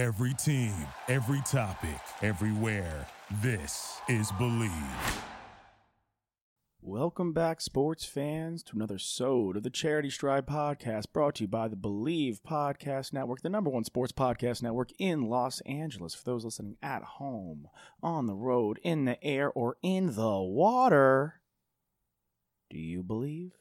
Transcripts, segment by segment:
Every team, every topic, everywhere. This is Believe. Welcome back, sports fans, to another sode of the Charity Stripe podcast brought to you by the Believe Podcast Network, the number one sports podcast network in Los Angeles. For those listening at home, on the road, in the air, or in the water, do you believe?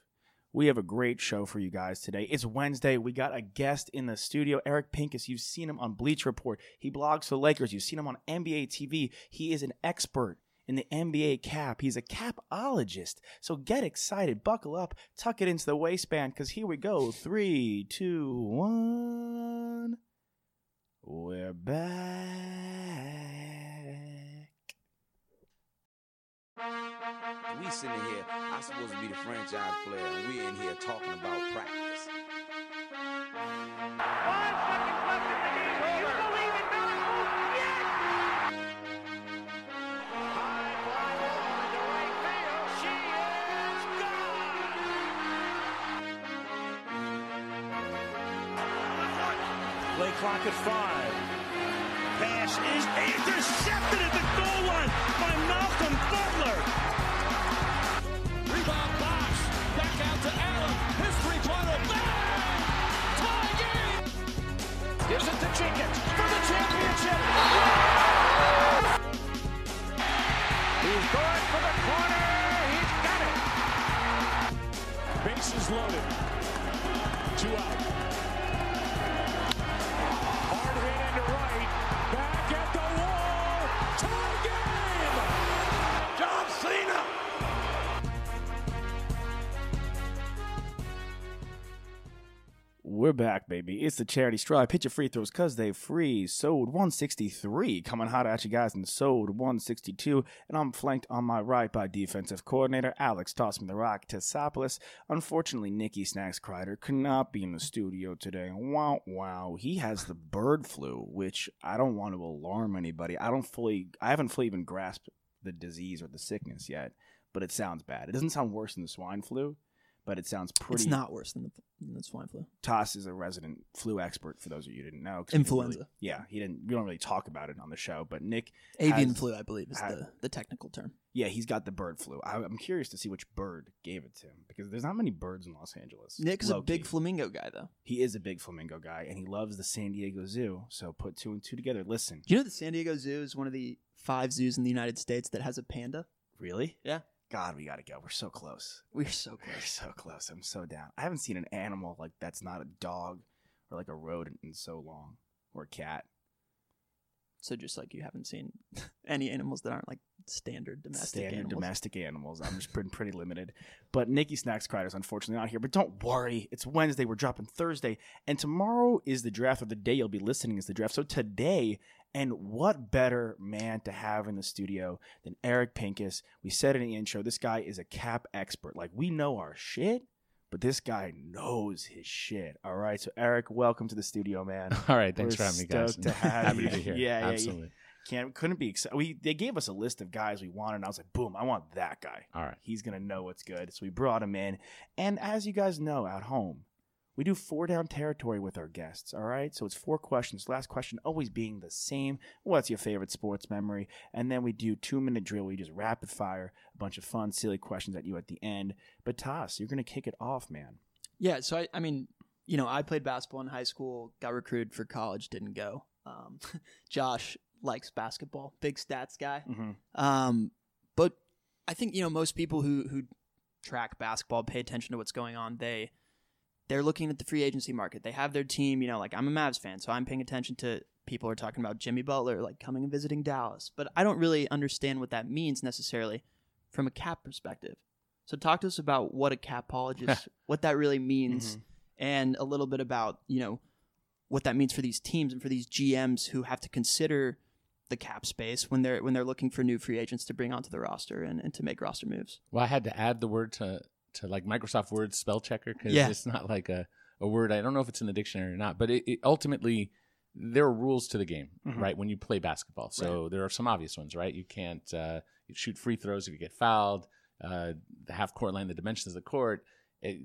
We have a great show for you guys today. It's Wednesday. We got a guest in the studio, Eric Pincus. You've seen him on Bleacher Report. He blogs for Lakers. You've seen him on NBA TV. He is an expert in the NBA cap. He's a capologist. So get excited, buckle up, tuck it into the waistband, because here we go. Three, two, one. We're back. We sitting here, I'm supposed to be the franchise player, and we're in here talking about practice. Five seconds left in the game. Do you believe in miracles? Yes! High fly ball into right field. She is gone. Play clock at five. Pass is intercepted at the goal line by Malcolm Butler. Gives it to Jenkins for the championship. He's going for the corner. He's got it. Bases loaded. Two out. Hard hit into right. Back at the wall. Tie We're back, baby. It's the Charity Stripe. Pitch your free throws because they free. Sode 163. Coming hot at you guys and Sode 162. And I'm flanked on my right by defensive coordinator Alex Toss me the rock Tesopoulos. Unfortunately, Nicky Snacks Kreider could not be in the studio today. Wow, wow. He has the bird flu, which I don't want to alarm anybody. I don't fully, I haven't fully even grasped the disease or the sickness yet, but it sounds bad. It doesn't sound worse than the swine flu. But it sounds pretty. It's not worse than the, than the swine flu. Toss is a resident flu expert for those of you who didn't know. we didn't Influenza. really- yeah, he didn't. We don't really talk about it on the show, but Nick, Avian has- flu, I believe, is has- the, the technical term. yeah, he's got the bird flu. I, I'm curious to see which bird gave it to him because there's not many birds in Los Angeles. Nick's a big flamingo guy, though. He is a big flamingo guy, and he loves the San Diego Zoo. So put two and two together. Listen, Do you know the San Diego Zoo is one of the five zoos in the United States that has a panda? really? Yeah. God, we gotta go. We're so close. We're so We're close. so close. I'm so down. I haven't seen an animal like that's not a dog or like a rodent in so long, or a cat. So just like you haven't seen any animals that aren't like standard domestic standard animals. domestic animals. I'm just pretty, pretty limited. But Nikki Snacks Crider's unfortunately not here. But don't worry, it's Wednesday. We're dropping Thursday, and tomorrow is the draft. Or the day you'll be listening is the draft. So today, and what better man to have in the studio than Eric Pincus? We said in the intro, this guy is a cap expert. Like we know our shit. But this guy knows his shit. All right. So Eric, welcome to the studio, man. All right, thanks We're for having me, guys. to have Happy you. to be here. Yeah, yeah, yeah. absolutely. Can't couldn't be excited. We they gave us a list of guys we wanted, and I was like, boom, I want that guy. All right. He's gonna know what's good. So we brought him in. And as you guys know at home, we do four down territory with our guests. All right. So it's four questions. Last question always being the same. What's your favorite sports memory? And then we do two minute drill. We just rapid fire a bunch of fun, silly questions at you at the end. But Toss, you're gonna kick it off, man. Yeah, so I, I mean, you know, I played basketball in high school, got recruited for college, didn't go. Um, Josh likes basketball, big stats guy. Mm-hmm. Um, but I think you know most people who who track basketball, pay attention to what's going on. They they're looking at the free agency market. They have their team. You know, like I'm a Mavs fan, so I'm paying attention to people are talking about Jimmy Butler like coming and visiting Dallas. But I don't really understand what that means necessarily from a cap perspective. So talk to us about what a capologist, what that really means, mm-hmm. and a little bit about you know what that means for these teams and for these GMs who have to consider the cap space when they're when they're looking for new free agents to bring onto the roster and, and to make roster moves. Well, I had to add the word to to like Microsoft Word spell checker because Yeah. it's not like a, a word. I don't know if it's in the dictionary or not, but it, it ultimately there are rules to the game, Mhm. right? When you play basketball, so there are some obvious ones, right? You can't uh, shoot free throws if you get fouled. Uh, the half court line, the dimensions of the court, it,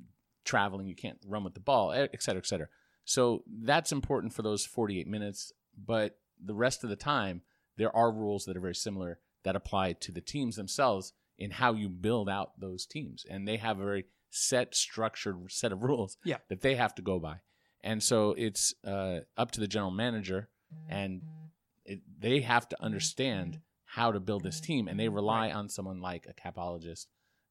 traveling, you can't run with the ball, e- et cetera, et cetera. So that's important for those 48 minutes. but the rest of the time there are rules that are very similar that apply to the teams themselves in how you build out those teams, and they have a very set, structured set of rules Yeah. that they have to go by, and so it's uh, up to the general manager, and it, they have to understand how to build this team, and they rely on someone like a capologist,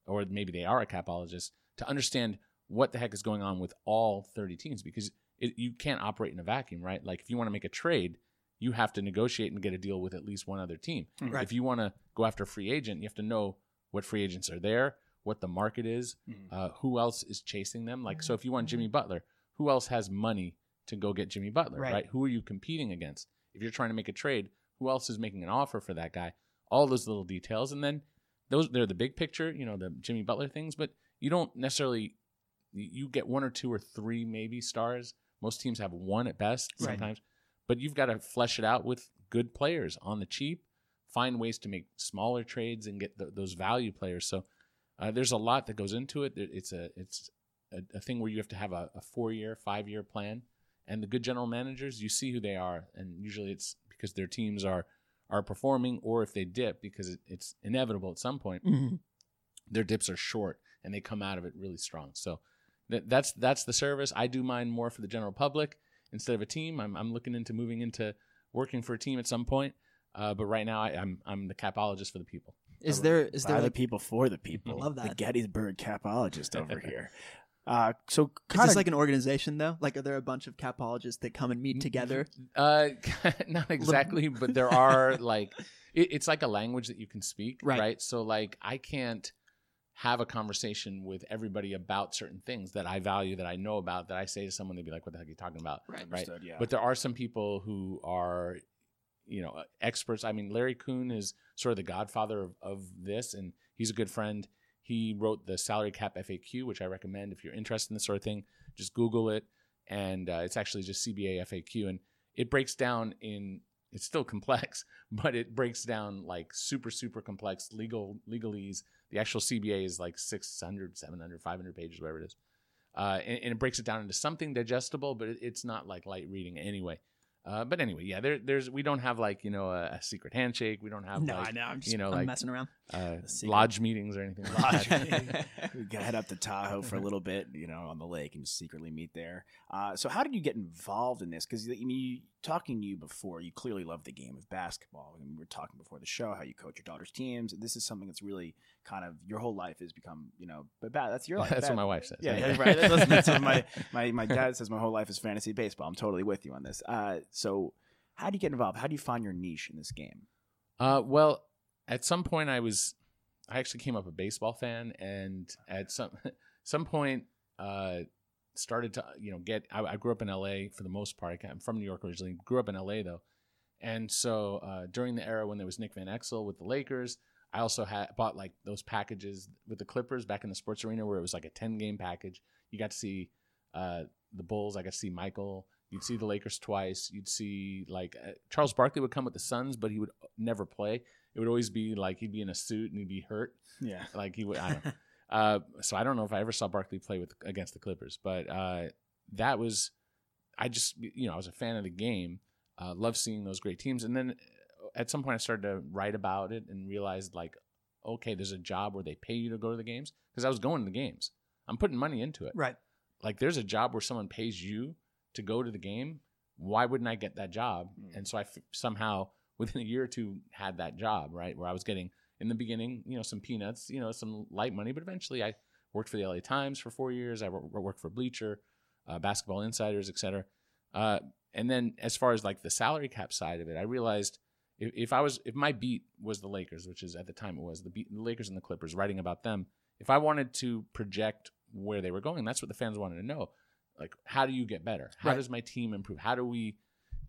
or maybe they are a capologist, to understand what the heck is going on with all 30 teams because it, you can't operate in a vacuum, right? Like if you want to make a trade, you have to negotiate and get a deal with at least one other team. Right. If you want to go after a free agent, you have to know what free agents are there, what the market is, uh, who else is chasing them. Like, so if you want Jimmy Butler, who else has money to go get Jimmy Butler, Right. right? Who are you competing against? If you're trying to make a trade, who else is making an offer for that guy? All those little details, and then those they're the big picture, you know, the Jimmy Butler things, but you don't necessarily you get one or two or three maybe stars. Most teams have one at best Right. sometimes, but you've got to flesh it out with good players on the cheap. Find ways to make smaller trades and get th- those value players. So uh, there's a lot that goes into it. It's a it's a, a thing where you have to have a, a four year, five year plan. And the good general managers, you see who they are, and usually it's because their teams are are performing, or if they dip, because it, it's inevitable at some point Mhm. their dips are short and they come out of it really strong. So that, that's that's the service. I do mine more for the general public instead of a team. I'm I'm looking into moving into working for a team at some point. Uh, but right now I, I'm I'm the capologist for the people. Is there is By there the like, people for the people. I Love that. The. Gettysburg capologist over here. Uh, so is kind this of like an organization though? Like, are there a bunch of capologists that come and meet together? Uh, not exactly, but there are like it, it's like a language that you can speak, Right. right? So like I can't have a conversation with everybody about certain things that I value, that I know about, that I say to someone, they'd be like, "What the heck are you talking about?" Right. right? Understood, yeah. But there are some people who are, you know, experts. I mean, Larry Coon is sort of the godfather of, of this, and he's a good friend. He wrote the salary cap FAQ, which I recommend if you're interested in this sort of thing. Just Google it, and uh, it's actually just CBA FAQ, and it breaks down in. It's still complex, but it breaks down like super, super complex legal legalese. The actual CBA is like 600, 700, 500 pages, whatever it is uh, and, and it breaks it down into something digestible, but it, it's not like light reading anyway. Uh, but anyway, yeah, there, there's we don't have like you know a, a secret handshake. We don't have No, like, I know. I'm just you know I'm like messing around. uh, lodge meetings or anything. Like we gotta head up to Tahoe for a little bit, you know, on the lake and just secretly meet there. Uh, so, how did you get involved in this? Because I mean, you, talking to you before, you clearly love the game of basketball. Mean, we were talking before the show how you coach your daughter's teams. This is something that's really kind of your whole life has become, you know, but bad. That's your life. That's Bad- what my wife says. Yeah, yeah, right. That's, that's what my, my my dad says. My whole life is fantasy baseball. I'm totally with you on this. Uh, so, how do you get involved? How do you find your niche in this game? Uh, well, at some point I was, I actually came up a baseball fan, and at some some point, uh, started to you know get. I, I grew up in L.A. for the most part. I'm from New York originally. Grew up in L.A. though, and so uh, during the era when there was Nick Van Exel with the Lakers, I also had bought like those packages with the Clippers back in the sports arena where it was like a ten game package. You got to see uh, the Bulls. I got to see Michael. You'd see the Lakers twice. You'd see like uh, Charles Barkley would come with the Suns, but he would never play. It would always be like he'd be in a suit and he'd be hurt. Yeah. Like he would. I don't know. uh, so I don't know if I ever saw Barkley play with against the Clippers, but uh, that was. I just you know I was a fan of the game. Uh, loved seeing those great teams, and then uh, at some point I started to write about it and realized like, okay, there's a job where they pay you to go to the games because I was going to the games. I'm putting money into it Right. like there's a job where someone pays you to go to the game why wouldn't i get that job Mm. and so i f- somehow within a year or two had that job right where i was getting in the beginning you know some peanuts you know some light money but eventually i worked for the la times for four years. I worked for bleacher uh, basketball insiders etc uh, and then as far as like the salary cap side of it i realized if, if i was if my beat was the lakers which is at the time it was the, beat, the lakers and the clippers writing about them if i wanted to project where they were going that's what the fans wanted to know. Like how do you get better? How Right. does my team improve? How do we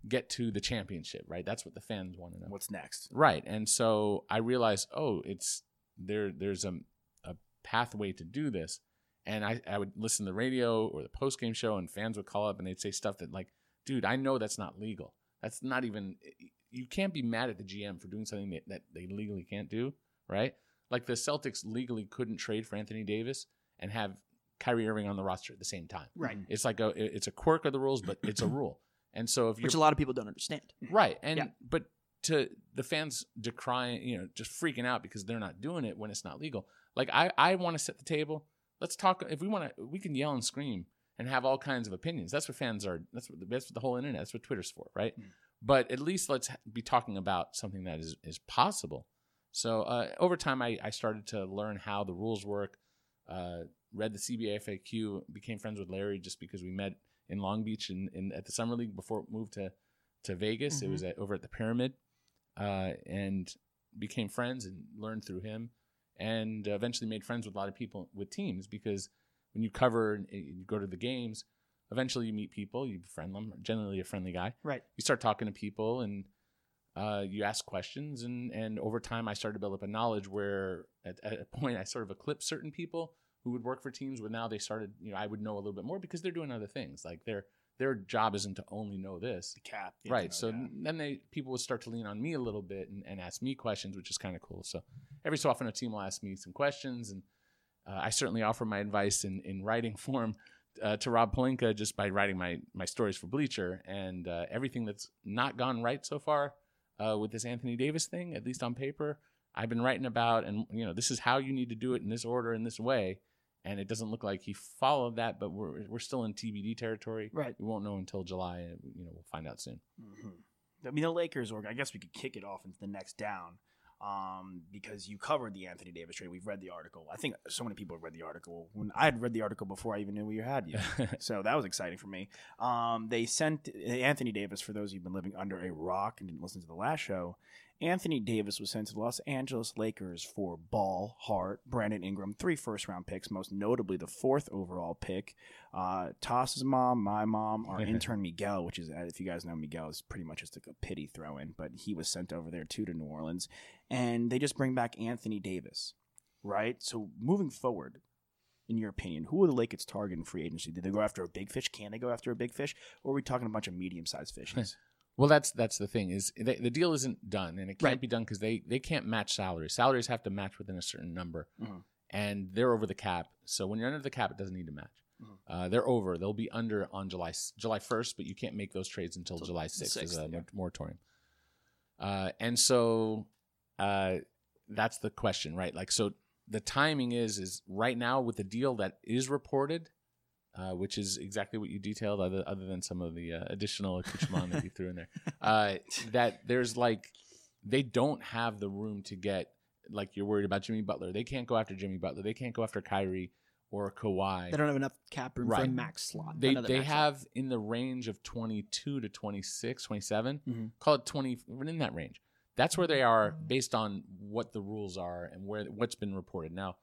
get to the championship right that's what the fans want to know What's next? right and so i realized oh it's there there's a, a pathway to do this and I, I would listen to the radio or the post game show and fans would call up and they'd say stuff that like dude i know that's not legal that's not even you can't be mad at the gm for doing something that, that they legally can't do right like the celtics legally couldn't trade for anthony davis and have Kyrie Irving on the roster at the same time. Right. It's like a it's a quirk of the rules, but it's a rule. And so if you're which a lot of people don't understand. Right. And Yeah. but to the fans decrying, you know, just freaking out because they're not doing it when it's not legal. Like I, I want to set the table. Let's talk. If we want to, we can yell and scream and have all kinds of opinions. That's what fans are. That's what that's what the whole internet. That's what Twitter's for, right? But at least let's be talking about something that is is possible. So uh, over time, I, I started to learn how the rules work. Uh, read the CBA FAQ. Became friends with Larry just because we met in Long Beach in, in at the summer league before it moved to to Vegas. It was at, over at the Pyramid, uh, and became friends and learned through him, and eventually made friends with a lot of people with teams because when you cover and you go to the games, eventually you meet people, you befriend them. Generally, a friendly guy, Right. You start talking to people and. Uh, you ask questions, and, and over time, I started to build up a knowledge where at, at a point I sort of eclipsed certain people who would work for teams. Where now they started, you know, I would know a little bit more because they're doing other things. Like their their job isn't to only know this, Cap. you right so then they people would start to lean on me a little bit and, and ask me questions which is kind of cool so every so often a team will ask me some questions and uh, i certainly offer my advice in, in writing form uh, to rob Pelinka just by writing my, my stories for bleacher and uh, everything that's not gone right so far uh, with this anthony davis thing at least on paper i've been writing about and you know this is how you need to do it in this order in this way and it doesn't look like he followed that but we're, we're still in tbd territory Right. we won't know until July. and, You know, we'll find out soon. I mean, the Lakers, org. I guess we could kick it off into the next down um, because you covered the Anthony Davis trade. We've read the article. I think so many people have read the article. When I had read the article before I even knew we had you, so that was exciting for me. Um, they sent Anthony Davis. For those of you who've been living under a rock and didn't listen to the last show, Anthony Davis was sent to the Los Angeles Lakers for Ball, Hart, Brandon Ingram, three first round picks, most notably the fourth overall pick. Uh, Toss's mom, my mom, our intern Miguel, which is, if you guys know Miguel, is pretty much just like a pity throw in, but he was sent over there too to New Orleans. And they just bring back Anthony Davis, right? So moving forward, in your opinion, who are the Lakers target in free agency? Did they go after a big fish? Can they go after a big fish? Or are we talking a bunch of medium sized fishes? Well, that's that's the thing is they, the deal isn't done, and it can't Right. be done because they they can't match salaries. Salaries have to match within a certain number, Mhm. and they're over the cap. So when you're under the cap, it doesn't need to match. Mhm. Uh, they're over. They'll be under on July July 1st, but you can't make those trades until Till July the 6th, as 6th, a yeah. moratorium. Uh, and so uh, that's the question, right? Like, so the timing is is right now with the deal that is reported, uh, which is exactly what you detailed, other other than some of the uh, additional accoutrement that you threw in there. Uh, that there's like they don't have the room to get like you're worried about Jimmy Butler. They can't go after Jimmy Butler. They can't go after Kyrie or Kawhi. They don't have enough cap room for a max slot. They they max slot. have in the range of 22 to 26, 27. Mhm. Call it 20 in that range. That's where they are based on what the rules are and where what's been reported. Now,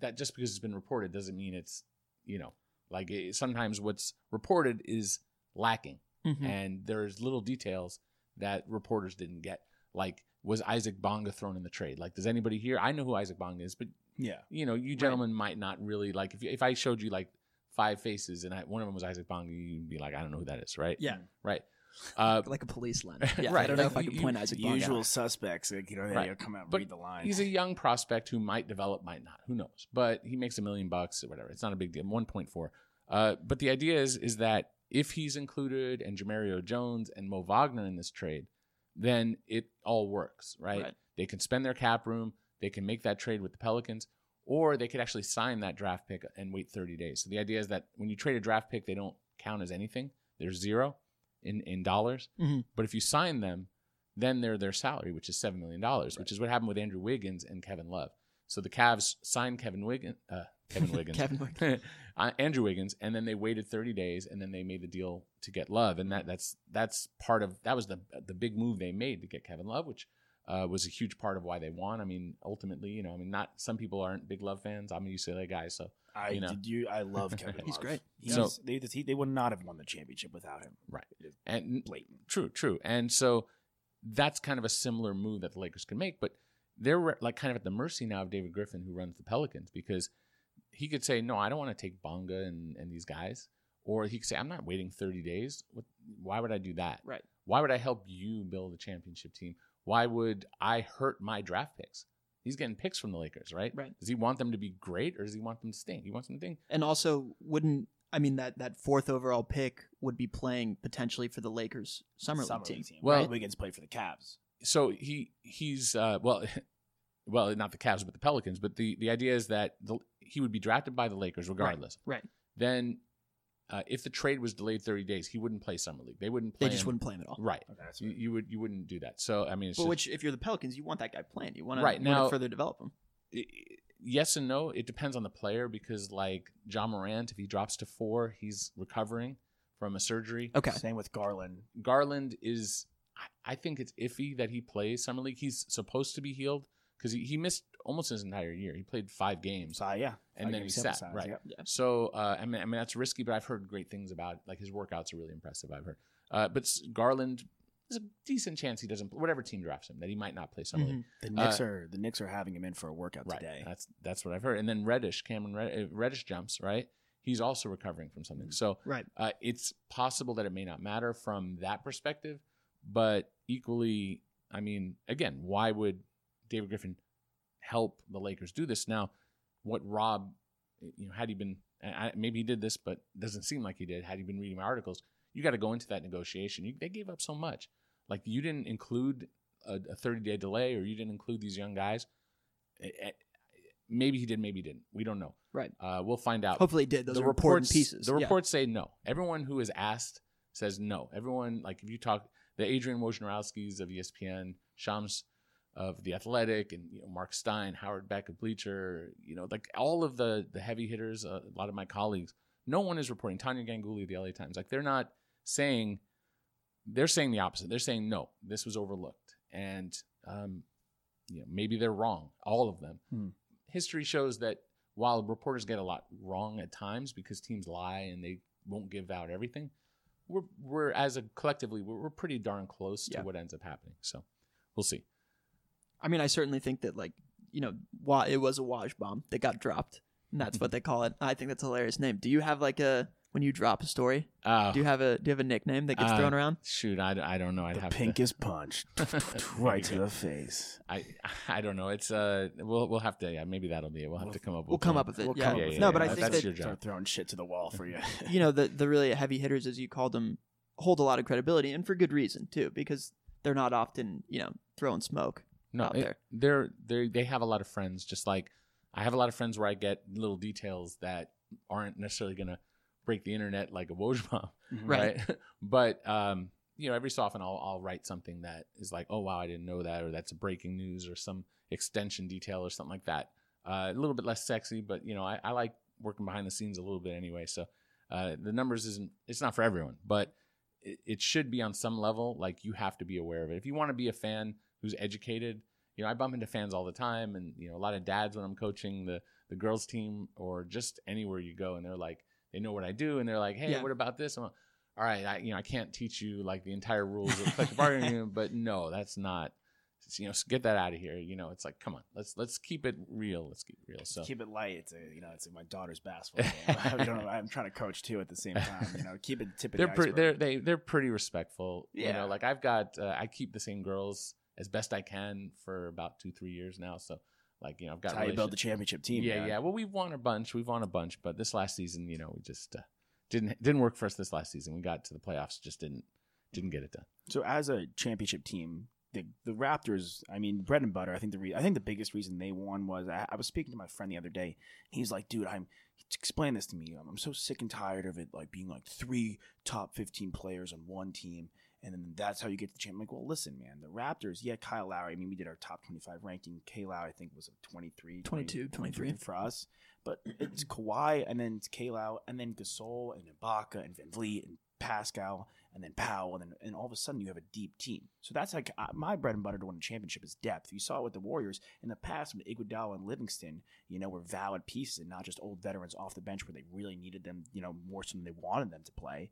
that just because it's been reported doesn't mean it's, you know, like it, sometimes what's reported is lacking Mhm. and there's little details that reporters didn't get. Like was Isaac Bonga thrown in the trade? Like does anybody here I know who Isaac Bonga is, but yeah. you know, you gentlemen might not really like if if I showed you like five faces and I, one of them was Isaac Bonga, you'd be like, I don't know who that is, right? Yeah. right. Uh, like a police lens. Yeah, Right, I don't know like if I you- can point Isaac Bonga Usual out. suspects, like, you know, Right. they come out and But read the line. he's a young prospect who might develop, might not. Who knows? But he makes a million bucks or whatever. It's not a big deal. One point four. Uh, but the idea is is that if he's included and Jemerrio Jones and Mo Wagner in this trade, then it all works, right? Right. They can spend their cap room. They can make that trade with the Pelicans, or they could actually sign that draft pick and wait 30 days. So the idea is that when you trade a draft pick, they don't count as anything. They're zero in in dollars. Mhm. But if you sign them, then they're their salary, which is seven million dollars, which is what happened with Andrew Wiggins and Kevin Love. So the Cavs signed Kevin Wiggins, uh, Kevin Wiggins, Kevin Wiggins. uh, Andrew Wiggins, and then they waited 30 days, and then they made the deal to get Love, and that that's that's part of that was the the big move they made to get Kevin Love, which uh, was a huge part of why they won. I mean, ultimately, you know, I mean, not some people aren't big Love fans. I'm a UCLA guy, so I you know. did you. I love Kevin. He's Love. great. He's, So- they, he, they would not have won the championship without him. right, and blatant. True, true. And so that's kind of a similar move that the Lakers can make, but they're re- like kind of at the mercy now of David Griffin, who runs the Pelicans, because he could say, "No, I don't want to take Bonga and, and these guys," or he could say, "I'm not waiting 30 days. What, why would I do that? Right. Why would I help you build a championship team? Why would I hurt my draft picks? He's getting picks from the Lakers, right? Right. Does he want them to be great, or does he want them to stink? He wants them to stink. And also, wouldn't I mean that that fourth overall pick would be playing potentially for the Lakers summer, Summer league team. league team. Well- Well, Wiggins played for the Cavs. so he he's uh, well, well, not the Cavs, but the Pelicans. But the the idea is that the, he would be drafted by the Lakers regardless. Right. Right. Then, uh, if the trade was delayed thirty days, he wouldn't play summer league. They wouldn't play. They just him. wouldn't play him at all. Right. Okay, that's You, you would you wouldn't do that. So I mean, it's But just, which, if you're the Pelicans, you want that guy playing. You want Right, to now- further develop him. i- yes and no. It depends on the player because like Ja Morant, if he drops to four, he's recovering from a surgery. Okay. Same with Garland. Garland is, I- I think it's iffy that he plays summer league. He's supposed to be healed because he, he missed almost his entire year. He played five games. So yeah, And then game he sample sat, size, right. yep. Yeah. So uh, I mean, I mean that's risky, but I've heard great things about like his workouts are really impressive. I've heard, uh, but Garland, there's a decent chance he doesn't. Whatever team drafts him, that he might not play summer league. The Knicks are the Knicks are having him in for a workout Right. today. That's that's what I've heard. And then Reddish, Cameron Red, uh, Reddish jumps right. He's also recovering from something. So Right. uh, it's possible that it may not matter from that perspective, but equally, I mean, again, why would David Griffin help the Lakers do this now? What Rob, you know, had he been, I, maybe he did this, but doesn't seem like he did. Had he been reading my articles, you got to go into that negotiation. You, they gave up so much. Like you didn't include a, a 30 day delay, or you didn't include these young guys. Eh, eh, Maybe he did, maybe he didn't. We don't know. Right. Uh, we'll find out Hopefully, he did. Those the are important reports pieces. The Yeah. reports say no. Everyone who is asked says no. Everyone like if you talk the Adrian Wojnarowski's of ESPN, Shams of the Athletic, and you know Mark Stein, Howard Beck of Bleacher, you know like all of the the heavy hitters, uh, a lot of my colleagues, no one is reporting. Tania Ganguli of the LA Times, like they're not saying. They're saying the opposite. They're saying no, this was overlooked, and um, you know maybe they're wrong. All of them. Hmm. History shows that while reporters get a lot wrong at times because teams lie and they won't give out everything, we're we're as a collectively we're, we're pretty darn close Yeah. to what ends up happening. So we'll see. I mean, I certainly think that like you know, wa- it was a Woj bomb that got dropped, and that's what they call it. I think that's a hilarious name. Do you have like a when you drop a story? Uh, Do you have a do you have a nickname that gets Uh, thrown around? shoot, I, I don't know. I'd the have pinkest punch right to the face. I I don't know. It's uh we'll we'll have to yeah maybe that'll be it. We'll have to come up. We'll with come one. up with it. We'll yeah. come up Yeah, with yeah, no, yeah, but I think That's that your job. Start throwing shit to the wall for you. you know the the really heavy hitters, as you called them, hold a lot of credibility, and for good reason too, because they're not often you know throwing smoke. No, out it- there. they're they they have a lot of friends. Just like I have a lot of friends where I get little details that aren't necessarily gonna break the internet like a Woj bomb. Right. right? but um, you know, every so often I'll I'll write something that is like, oh wow, I didn't know that, or that's a breaking news, or some extension detail, or something like that. Uh, a little bit less sexy, but you know, I, I like working behind the scenes a little bit anyway. So uh, the numbers isn't it's not for everyone, but it, it should be on some level. Like you have to be aware of it if you want to be a fan who's educated. You know, I bump into fans all the time, and you know, a lot of dads when I'm coaching the the girls team or just anywhere you go, and they're like, they know what I do, and they're like, hey, Yeah. what about this? I'm like, all right, I, you know, I can't teach you like the entire rules of collective bargaining, but no, that's not. You know, get that out of here. You know, it's like, come on, let's let's keep it real. Let's keep it real. So Keep it light. It's a, you know, it's my daughter's basketball game. I don't know, I'm trying to coach too at the same time. You know, keep it tip of they're the pretty, iceberg. they're they they're pretty respectful. You Yeah. know, like I've got uh, I keep the same girls as best I can for about two three years now. So like you know I've got how you build the championship team. yeah, man. yeah. Well, we've won a bunch. We've won a bunch, but this last season, you know, we just uh, didn't didn't work for us this last season. We got to the playoffs, just didn't didn't get it done. So as a championship team, the the Raptors, I mean, bread and butter. I think the re- I think the biggest reason they won was I, I was speaking to my friend the other day. He's like, dude, I'm explain this to me. I'm, I'm so sick and tired of it, like being like three top 15 players on one team. And then that's how you get to the champ. I'm like, well, listen, man, the Raptors, yeah, Kyle Lowry. I mean, we did our top 25 ranking. K Lowry, I think, was a 23, 22, 23. for us. But it's Kawhi, and then it's K Low, and then Gasol, and Ibaka, and VanVleet, and Pascal, and then Powell, and then and all of a sudden you have a deep team. So that's like uh, my bread and butter to win a championship is depth. You saw it with the Warriors in the past when Iguodala and Livingston, you know, were valid pieces and not just old veterans off the bench where they really needed them, you know, more so than they wanted them to play.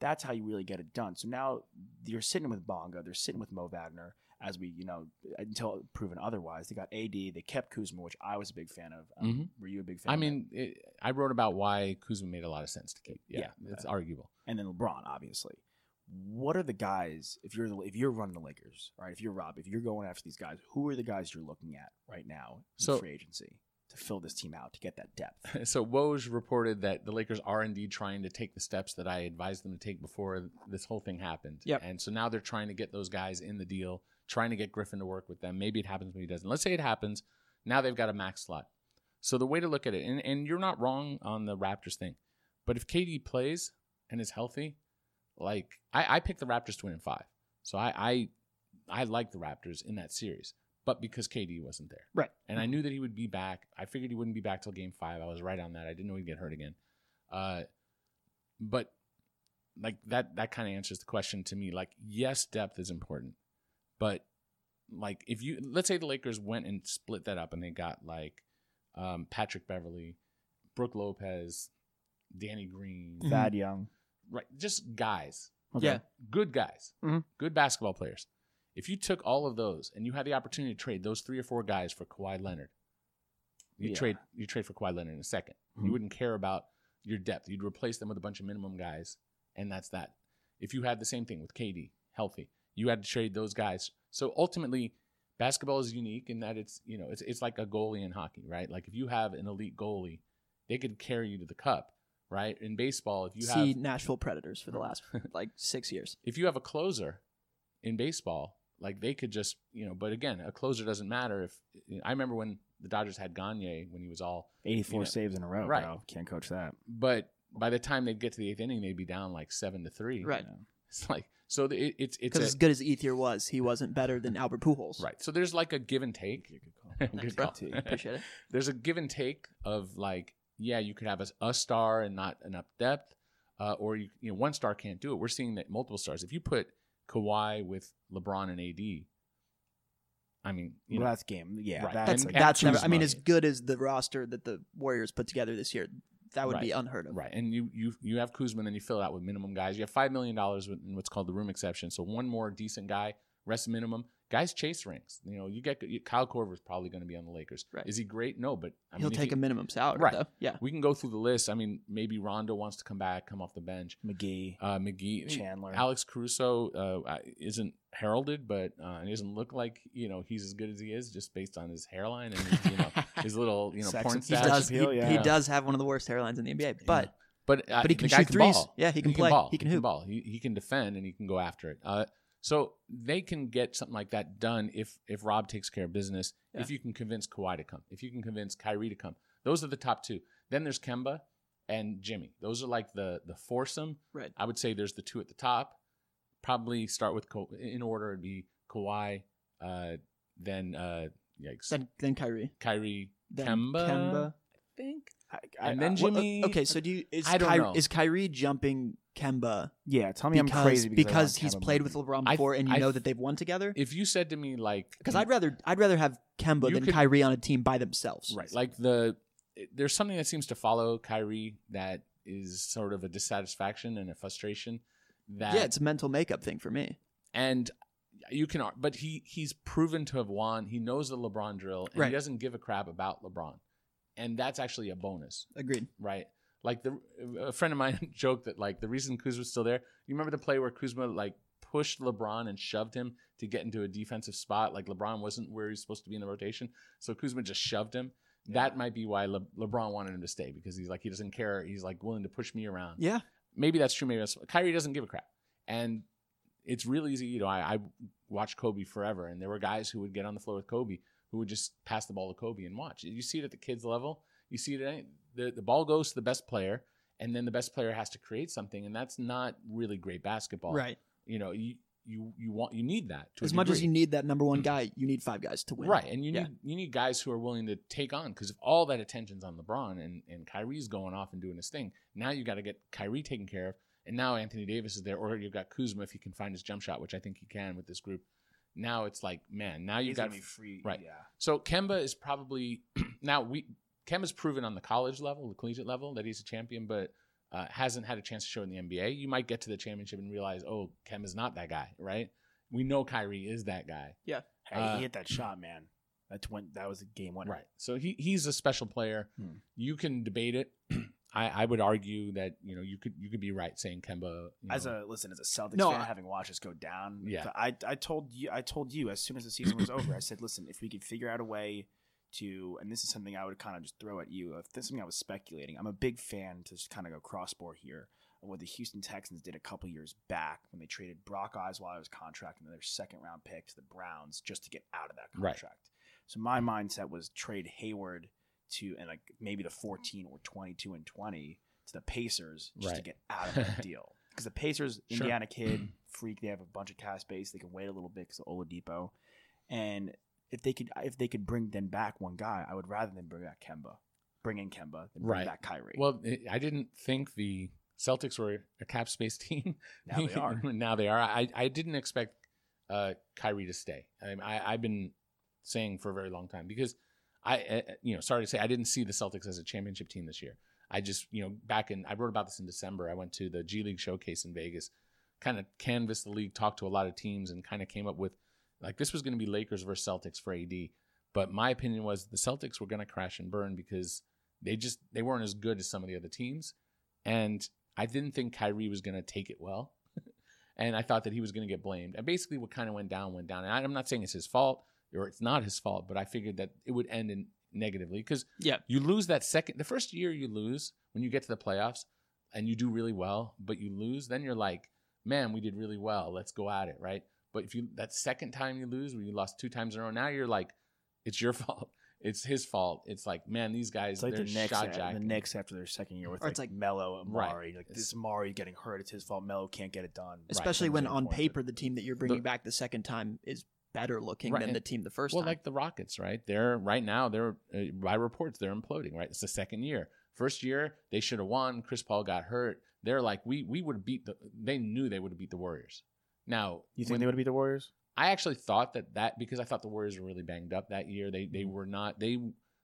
That's how you really get it done. So now you're sitting with Bonga, they're sitting with Mo Wagner, as we, you know, until proven otherwise. They got AD, they kept Kuzma, which I was a big fan of. Um, Mhm. Were you a big fan? I mean, it, I wrote about why Kuzma made a lot of sense to keep. Yeah, Yeah. it's arguable. and then LeBron, obviously. What are the guys if you're the, if you're running the Lakers, right? If you're Rob, if you're going after these guys, who are the guys you're looking at right now in So- free agency? To fill this team out to get that depth. so Woj reported that the Lakers are indeed trying to take the steps that I advised them to take before this whole thing happened. Yep. And so now they're trying to get those guys in the deal, trying to get Griffin to work with them. Maybe it happens, maybe it doesn't. Let's say it happens. Now they've got a max slot. So the way to look at it, and, and you're not wrong on the Raptors thing, but if KD plays and is healthy, like I, I picked the Raptors to win in five. So I, I I like the Raptors in that series, but because KD wasn't there. Right. And I knew that he would be back. I figured he wouldn't be back till game five. I was right on that. I didn't know he'd get hurt again. Uh, but like that, that kind of answers the question to me. Like, yes, depth is important, but like if you let's say the Lakers went and split that up and they got like um, Patrick Beverley, Brook Lopez, Danny Green, Thad Young. right? Just guys, Okay. Yeah. good guys, Mhm. good basketball players. If you took all of those and you had the opportunity to trade those three or four guys for Kawhi Leonard, you Yeah. trade you trade for Kawhi Leonard in a 2nd Mhm. You wouldn't care about your depth. You'd replace them with a bunch of minimum guys, and that's that. If you had the same thing with KD healthy, you had to trade those guys. So ultimately, basketball is unique in that it's you know it's it's like a goalie in hockey, right? Like if you have an elite goalie, they could carry you to the cup, right? In baseball, if you See have Nashville Predators for the last like six years. if you have a closer in baseball, like they could just, you know, but again, a closer doesn't matter if I remember when the Dodgers had Gagne when he was all, 84 You know, saves in a row, right. bro. Can't coach that. but by the time they'd get to the eighth inning, they'd be down like seven to three. Right. It's like, so the- it, it's, it's Because as good as Ethier was, he wasn't better than Albert Pujols. right. So there's like a give and take. Good bro. call. Appreciate it. there's a give and take of like, yeah, you could have a, a star and not enough depth, uh, or you, you know, one star can't do it. We're seeing that multiple stars. If you put Kawhi with LeBron and AD, I mean, you well, know, that's game. Yeah, Right. that's, That's And- never. I mean, as good as the roster that the Warriors put together this year, that would be unheard of. Right, and you you you have Kuzma, and then you fill it out with minimum guys. You have five million dollars in what's called the room exception. So one more decent guy, rest minimum. Guys chase rings. You know, you get you, Kyle Korver's probably going to be on the Lakers. Right. Is he great? No, but I He'll mean, take he- a minimum salary, Right. though. Yeah. We can go through the list. I mean, maybe Rondo wants to come back, come off the bench. McGee, Uh, McGee, Chandler. Alex Caruso uh, isn't heralded, but uh, he doesn't look like you know he's as good as he is just based on his hairline and his, you know his little you know Sex porn appeal. He does. appeal, he, yeah. he does have one of the worst hairlines in the NBA, but But uh, But he can guy shoot threes. ball. Yeah, he can play. ball. He can hoop. ball. He, he can defend and he can go after it. So they can get something like that done if if Rob takes care of business. Yeah. If you can convince Kawhi to come. If you can convince Kyrie to come. Those are the top two. Then there's Kemba and Jimmy. Those are like the the foursome. Right. I would say there's the two at the top. Probably start with Ka- in order. It'd be Kawhi, uh, then uh, yikes, then then Kyrie, Kyrie, then Kemba, Kemba. I think, I, and uh, Jimmy. okay, so do you is I don't Ky- know. is Kyrie jumping Kemba yeah, tell me because I'm crazy because, I because he's Kemba played with LeBron I- before and you I- know that they've won together? if you said to me like Because I'd rather I'd rather have Kemba You than could- Kyrie on a team by themselves. Right. Like the there's something that seems to follow Kyrie that is sort of a dissatisfaction and a frustration that Yeah, it's a mental makeup thing for me. and you can but he he's proven to have won. He knows the LeBron drill and Right. he doesn't give a crap about LeBron. And that's actually a bonus, Agreed. right? Like the a friend of mine joked that like the reason Kuzma's still there. You remember the play where Kuzma like pushed LeBron and shoved him to get into a defensive spot like LeBron wasn't where he's supposed to be in the rotation. So Kuzma just shoved him. That might be why Le- LeBron wanted him to stay because he's like he doesn't care. He's like willing to push me around. Yeah. Maybe that's true. Maybe that's Kyrie doesn't give a crap. And it's real easy. You know, I, I watched Kobe forever, and there were guys who would get on the floor with Kobe who would just pass the ball to Kobe and watch. You see it at the kids level. You see it. At any, the the ball goes to the best player, and then the best player has to create something, and that's not really great basketball. Right. You know, you you you want you need that As much as you need that number one mm. guy, you need five guys to win. Right, and you Yeah. need you need guys who are willing to take on because if all that attention's on LeBron and and Kyrie's going off and doing his thing, now you got to get Kyrie taken care of, and now Anthony Davis is there, or you've got Kuzma if he can find his jump shot, which I think he can with this group. Now it's like, man, now you He's got gonna free. right. Yeah. So Kemba is probably now we Kemba's proven on the college level, the collegiate level, that he's a champion, but uh, hasn't had a chance to show in the NBA. You might get to the championship and realize, oh, Kemba's not that guy, right? We know Kyrie is that guy. Hey, Uh, he hit that shot, man. That's when that was a game winner. Right. So he he's a special player. Hmm. You can debate it. I, I would argue that you know you could you could be right saying Kemba. You As know, a listen, as a Celtics No, fan, I- having watched us go down, Yeah. I I told you I told you as soon as the season was over, I said, listen, if we could figure out a way to, and this is something I would kind of just throw at you. If this is something I was speculating, I'm a big fan to just kind of go cross sport here of what the Houston Texans did a couple years back when they traded Brock Osweiler's contract and their second round pick to the Browns just to get out of that Right. contract. So my mindset was trade Hayward to and like maybe the 14 or 22 and 20 to the Pacers just to get out of that deal. Because the Pacers, Sure. Indiana kid, freak, they have a bunch of cap space. They can wait a little bit because of Oladipo. And if they could, if they could bring then back one guy, I would rather than bring back Kemba, bring in Kemba than bring Right. back Kyrie. Well, I didn't think the Celtics were a cap space team. Now they are. now they are. I, I didn't expect uh, Kyrie to stay. I, mean, I I've been saying for a very long time because I uh, you know sorry to say I didn't see the Celtics as a championship team this year. I just you know back in I wrote about this in December. I went to the G League showcase in Vegas, kind of canvassed the league, talked to a lot of teams, and kind of came up with like this was going to be Lakers versus Celtics for AD. But my opinion was the Celtics were going to crash and burn because they just they weren't as good as some of the other teams, and I didn't think Kyrie was going to take it well, and I thought that he was going to get blamed. And basically, what kind of went down went down. And I'm not saying it's his fault or it's not his fault, but I figured that it would end in negatively because Yeah. you lose that second the first year you lose when you get to the playoffs and you do really well, but you lose, then you're like, man, we did really well. Let's go at it, right? But if you that second time you lose, where you lost two times in a row, now you're like, it's your fault. It's his fault. It's like, man, these guys, it's like they're uh, the Knicks, shot the jacking. Knicks after their second year with Or like, it's like- Melo and Right. Mari. Like this It's- Mari getting hurt, it's his fault. Melo can't get it done. Especially Right. when on points. paper the team that you're bringing back the second time is better looking Right, than the team the first well, time. Well, like the Rockets, right? They're right now. They're uh, by reports they're imploding. Right, it's the second year. First year they should have won. Chris Paul got hurt. They're like we we would have beat the. They knew they would have beat the Warriors. Now You think when- they would have beat the Warriors? I actually thought that that because I thought the Warriors were really banged up that year. They Mm-hmm. they were not they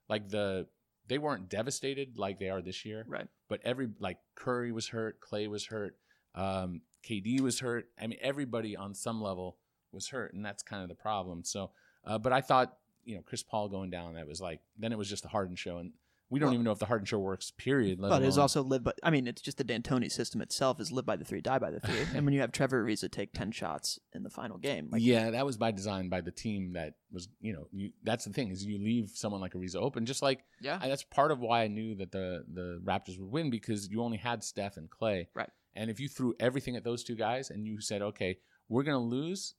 like the they weren't devastated like they are this year. right. But every like Curry was hurt, Clay was hurt, um, KD was hurt. I mean everybody on some level was hurt, and that's kind of the problem. So, uh, but I thought you know Chris Paul going down that was like then it was just the Harden show, and we don't Well- even know if the Harden show works. Period. But it's also live by. I mean, it's just the D'Antoni system itself is live by the three, die by the three. and when you have Trevor Ariza take ten shots in the final game, like, yeah, that was by design by the team that was, you know, you, that's the thing is you leave someone like Ariza open, just like yeah, I, that's part of why I knew that the the Raptors would win because you only had Steph and Clay, Right. And if you threw everything at those two guys and you said, okay, we're gonna lose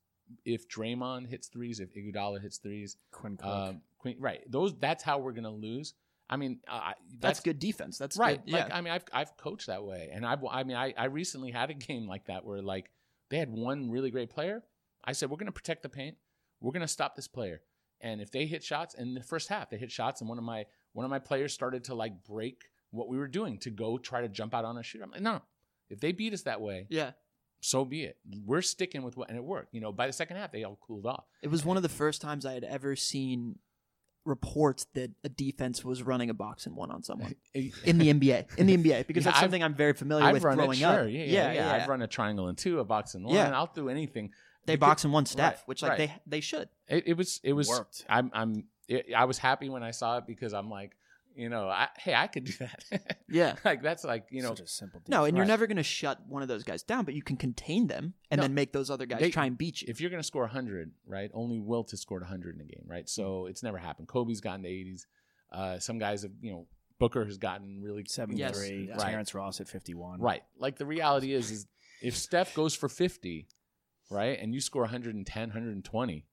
if Draymond hits threes, if Iguodala hits threes, Quinn Cook. um, Queen, right? Those that's how we're gonna lose. I mean, uh, I- that's, good defense. That's right Good, like yeah, i mean i've i've coached that way and i've i mean i i recently had a game like that where like they had one really great player i said we're going to protect the paint we're going to stop this player and if they hit shots in the first half they hit shots and one of my one of my players started to like break what we were doing to go try to jump out on a shooter i'm like no if they beat us that way yeah. So be it we're sticking with what and it worked you know by the second half they all cooled off It was one of the first times I had ever seen reports that a defense was running a box and one on someone in the NBA. In the NBA, because Yeah, that's I've- something I'm very familiar I've with run growing it, sure. up. Yeah, yeah, yeah, yeah. I've run a triangle and two, a box and one. Yeah. I'll do anything. they Because- box and one Steph, Right, which like right. they they should. It, it was it was Worked. I'm I'm it, I was happy when I saw it because I'm like you know I, hey I could do that Yeah. like that's like you know Such a simple. No, and you're never going to shut one of those guys down, but you can contain them and No. then make those other guys They- try and beat you. if you're gonna score 100 right only Wilt has scored 100 in a game right so Mm-hmm. it's never happened Kobe's gotten to 80s uh, some guys have you know Booker has gotten really Seventy-three. Yes. Right. Terrence Ross at fifty-one. right like the reality is is if Steph goes for 50 right and you score 110 120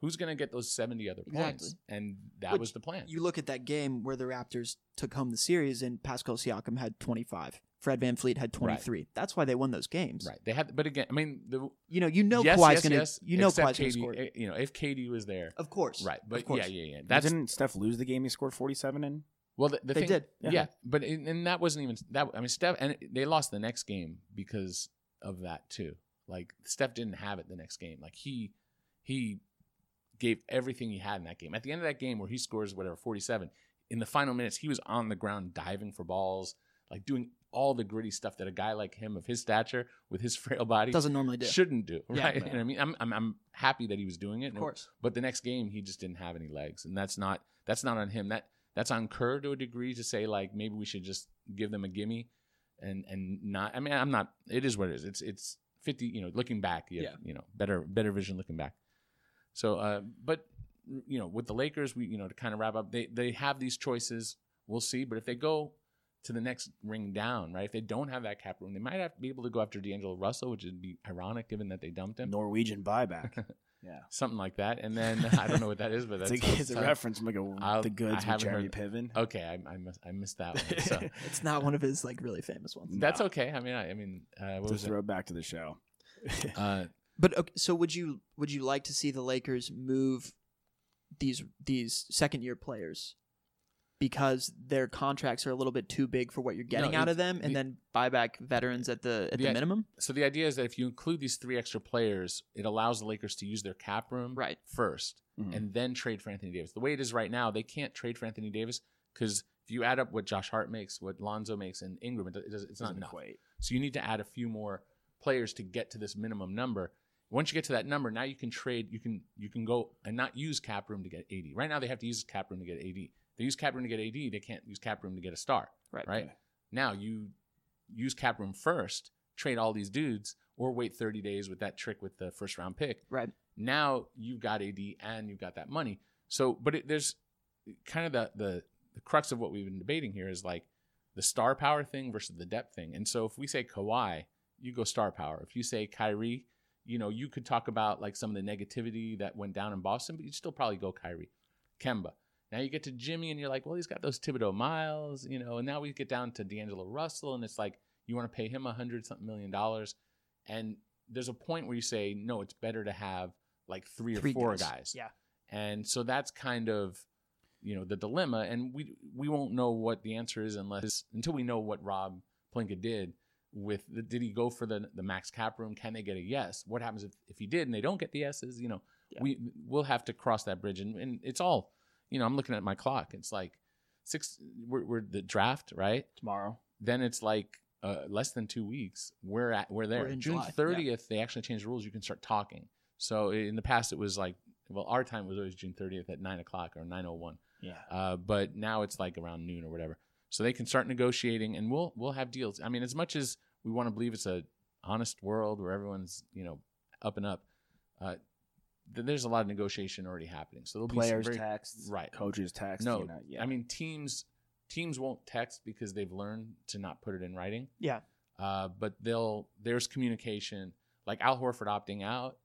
who's gonna get those 70 other points Exactly. and that Which was the plan You look at that game where the Raptors took home the series and Pascal Siakam had 25. Fred VanVleet had 23. That's why they won those games. right they had but again I mean the You know, you know yes, Kawhi's yes, going to yes, you know except Kawhi's going to score. eh, You know, if KD was there, Of course. right? Of But course. yeah, yeah, yeah. That's Didn't Steph lose the game he scored forty-seven in? well, the, the They thing, did, yeah. yeah. But and and that wasn't even that. I mean, Steph, and they lost the next game because of that too. Like Steph didn't have it the next game. Like he he gave everything he had in that game. At the end of that game, where he scores whatever forty-seven, in the final minutes, he was on the ground diving for balls, like doing all the gritty stuff that a guy like him of his stature with his frail body Doesn't normally do. shouldn't do. Yeah. Right? You know I mean, I'm, I'm I'm happy that he was doing it. Of course. But the next game, he just didn't have any legs, and that's not that's not on him. That that's on Kerr to a degree to say like maybe we should just give them a gimme, and and not. I mean, I'm not. It is what it is. It's it's fifty. You know, looking back, you have, Yeah. you know better better vision looking back. So, uh, but you know, with the Lakers, we you know to kind of wrap up, they they have these choices. We'll see, but if they go to the next ring down, right? If they don't have that cap room, they might have to be able to go after D'Angelo Russell, which would be ironic given that they dumped him, Norwegian buyback. Yeah. something like that. And then I don't know what that is, but It's that's a, it's a reference from like a, I'll- the goods I with Jeremy heard- Piven. Okay, I, I missed I missed that one. So It's not one of his like really famous ones. that's okay. I mean, I, I mean, uh, what to was it? throw back to the show. Uh, But okay, so would you would you like to see the Lakers move these these second year players because their contracts are a little bit too big for what you're getting No, out of them, and the- then buy back veterans at the at The the minimum? so the idea is that if you include these three extra players, it allows the Lakers to use their cap room Right. 1st Mhm. and then trade for Anthony Davis. The way it is right now, they can't trade for Anthony Davis because if you add up what Josh Hart makes, what Lonzo makes, and Ingram, it does, it's not Doesn't enough. equate. So you need to add a few more players to get to this minimum number. Once you get to that number, now you can trade. You can you can go and not use cap room to get AD. Right now they have to use cap room to get AD. They use cap room to get AD. They can't use cap room to get a star. Right. Right. Now you use cap room first, trade all these dudes, or wait 30 days with that trick with the first round pick. Right. Now you've got AD and you've got that money. So, but it, there's kind of the, the the crux of what we've been debating here is like the star power thing versus the depth thing. And so if we say Kawhi, you go star power. If you say Kyrie, you know, you could talk about like some of the negativity that went down in Boston, but you'd still probably go Kyrie. Kemba. Now you get to Jimmy and you're like, well, he's got those Thibodeau miles, you know, and now we get down to D'Angelo Russell and it's like you want to pay him a hundred something million dollars. And there's a point where you say, no, it's better to have like three or four guys. guys. Yeah. And so that's kind of, you know, the dilemma. And we we won't know what the answer is unless until we know what Rob Pelinka did with the, did he go for the the max cap room? Can they get a yes? What happens if, if he did and they don't get the yeses? You know, Yeah. we we'll have to cross that bridge. And, and it's all, you know, I'm looking at my clock. It's like six. We're, we're the draft, right? Tomorrow. Then it's like uh, less than two weeks. We're at we're there. We're June July, yeah. thirtieth, they actually changed the rules. You can start talking. So in the past, it was like well, our time was always June thirtieth at nine o'clock or nine o one. Yeah. Uh, but now it's like around noon or whatever. So they can start negotiating, and we'll we'll have deals. I mean, as much as we want to believe it's a honest world where everyone's you know up and up, uh, th- there's a lot of negotiation already happening. So there'll Players be some very, text. right. Coaches text. No, you know, yeah. I mean teams teams won't text because they've learned to not put it in writing. Yeah. Uh, but they'll there's communication. Like Al Horford opting out,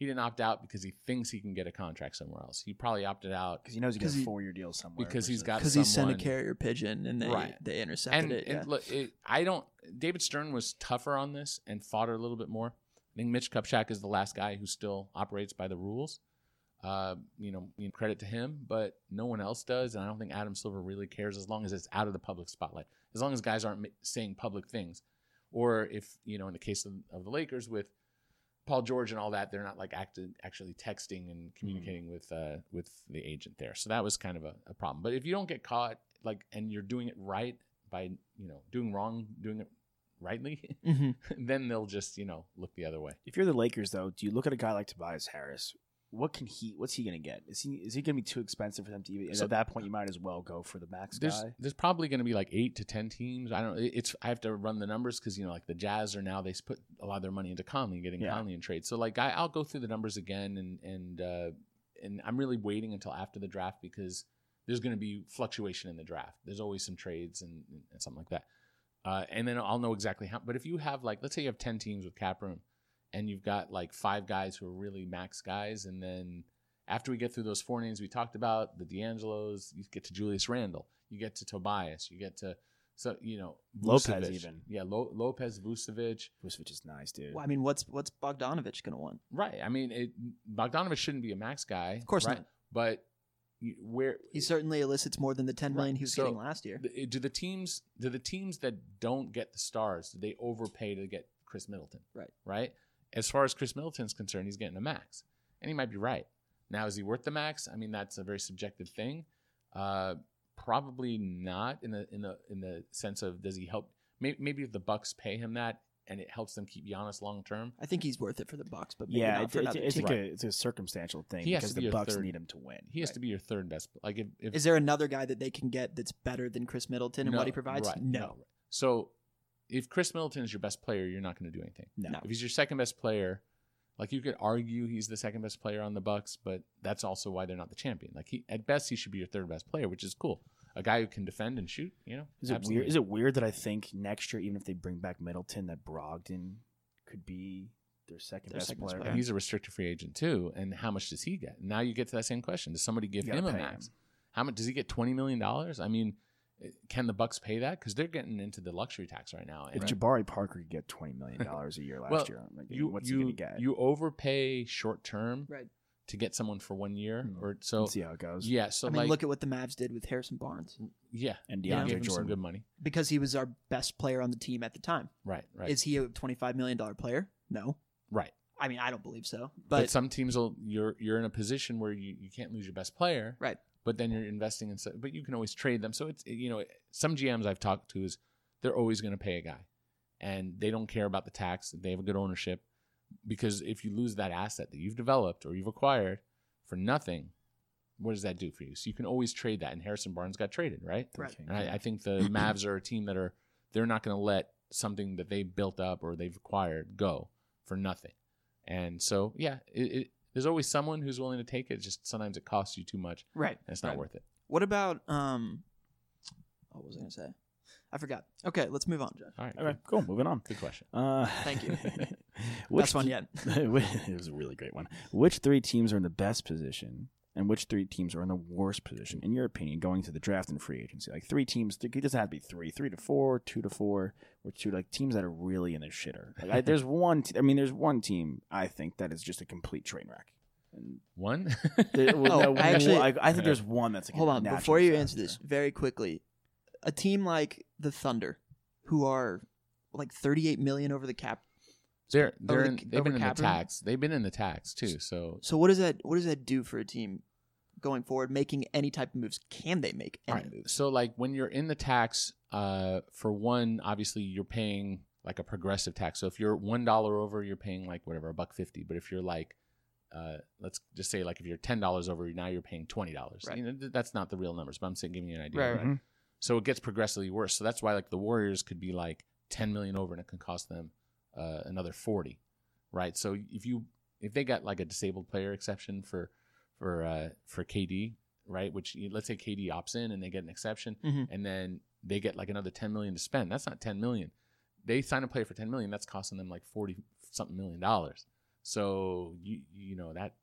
he didn't opt out because he thinks he can get a contract somewhere else. He probably opted out because he knows he got 'Cause a four year deal somewhere. because he's got Because he sent a carrier pigeon and they Right. they intercepted and, it. and yeah. look, it, I don't. David Stern was tougher on this and fought it a little bit more. I think Mitch Kupchak is the last guy who still operates by the rules. Uh, you know, credit to him, but no one else does, and I don't think Adam Silver really cares as long as it's out of the public spotlight. As long as guys aren't saying public things, or if you know, in the case of, of the Lakers with Paul George and all that, they're not like acted, actually texting and communicating with uh, with the agent there. So that was kind of a, a problem. But if you don't get caught, like, and you're doing it right by you know doing wrong, doing it rightly, Mhm. then they'll just you know look the other way. If you're the Lakers, though, do you look at a guy like Tobias Harris? What can he? What's he going to get? Is he is he going to be too expensive for them to even? and So- at that point, you might as well go for the max There's guy. there's probably going to be like eight to ten teams. I don't. it- It's I have to run the numbers because you know like the Jazz are now they put a lot of their money into Conley, getting Yeah. Conley in trade. So like I, I'll go through the numbers again and and uh, and I'm really waiting until after the draft because there's going to be fluctuation in the draft. There's always some trades and, and something like that. Uh, and then I'll know exactly how. But if you have like, let's say you have ten teams with cap room, and you've got like five guys who are really max guys, and then after we get through those four names we talked about, the D'Angelos, you get to Julius Randle, you get to Tobias, you get to so you know Lopez even. yeah, Lo- Lopez, Vucevic, Vucevic is nice, dude. Well, I mean, what's what's Bogdanovic going to want? right? I mean, it, Bogdanovic shouldn't be a max guy, Of course right? not. But where He certainly elicits more than the ten million he was So- getting last year. the- do the teams do the teams that don't get the stars do they overpay to get Khris Middleton? Right. Right. As far as Khris Middleton's concerned, he's getting a max, and he might be right. Now, is he worth the max? I mean, that's a very subjective thing. Uh, probably not in the in the in the sense of does he help? Maybe, maybe if the Bucks pay him that and it helps them keep Giannis long term. I think he's worth it for the Bucks, but maybe yeah, not it, for it, it's team. like a it's a circumstantial thing He because to be the Bucks third- need him to win. He has Right. to be your third best. Like if, if Is there another guy that they can get that's better than Khris Middleton and No, what he provides? right, no. So if Khris Middleton is your best player, you're not going to do anything. No. No. If he's your second best player, Like you could argue he's the second best player on the Bucks, but that's also why they're not the champion. Like he at best he should be your third best player, which is cool. A guy who can defend and shoot, you know. Is it Absolutely. weird? Is it weird that I think next year, even if they bring back Middleton, that Brogdon could be their second Their best second best player? player. And he's a restricted free agent too. And how much does he get? Now you get to that same question: Does somebody give him a max? him. How much does he get? Twenty million dollars? I mean, can the Bucks pay that? Because they're getting into the luxury tax right now. If And Jabari Parker could get twenty million dollars a year last Well, year, like, you what's you he gonna get? you overpay short term Right. to get someone for one year Hmm. or so. Let's see how it goes. Yeah, so I mean, like look at what the Mavs did with Harrison Barnes yeah, and yeah, DeAndre gave him some Jordan. good money. because he was our best player on the team at the time. Right, right, Is he a twenty-five million dollar player? No. right. I mean, I don't believe so. But, But, some teams will you're you're in a position where you, you can't lose your best player, right. But then you're investing in so- but you can always trade them. So it's you know some gms i've talked to is they're always going to pay a guy and they don't care about the tax. They have a good ownership because if you lose that asset that you've developed or you've acquired for nothing what does that do for you? So you can always trade that and harrison barnes got traded right? Right. and i, I think the mavs are a team that are they're not going to let something that they built up or they've acquired go for nothing. And so yeah it, it, there's always someone who's willing to take it just sometimes it costs you too much Right. and it's not Right. worth it What about um? What was I gonna say? I forgot. Okay, let's move on, Jeff. All right. Okay, cool. Moving on. Good question. Uh, Thank you. which Best one th- yet. it was a really great one. Which three teams are in the best position, and which three teams are in the worst position, in your opinion, going to the draft and free agency? Like three teams. It doesn't have to be three. Three to four, two to four, or two like teams that are really in the shitter. Like, I, there's one. T- I mean, there's one team I think that is just a complete train wreck. And One. there- well, Oh, no, I actually- I, I think there's one that's like a Hold on, before you answer this, very quickly, a team like the Thunder, who are like 38 million over the cap. They're they're Over in, the- they've been in the over cap room? tax. They've been in the tax too. So So what does that what does that do for a team going forward, making any type of moves? Can they make any All right. moves? So like when you're in the tax, uh, for one, obviously you're paying like a progressive tax. So if you're one dollar over, you're paying like whatever a buck fifty. But if you're like, uh, let's just say like if you're ten dollars over, now you're paying twenty dollars. Right. You know, th- that's not the real numbers, but I'm saying giving you an idea. Right, right. Mhm. So it gets progressively worse. So that's why like the Warriors could be like 10 million over and it can cost them uh, another 40. Right? So if you if they got like a disabled player exception for for uh for KD, right? Which let's say KD opts in and they get an exception Mhm. and then they get like another 10 million to spend. That's not 10 million. They sign a player for 10 million, that's costing them like 40 something million dollars. So you you know that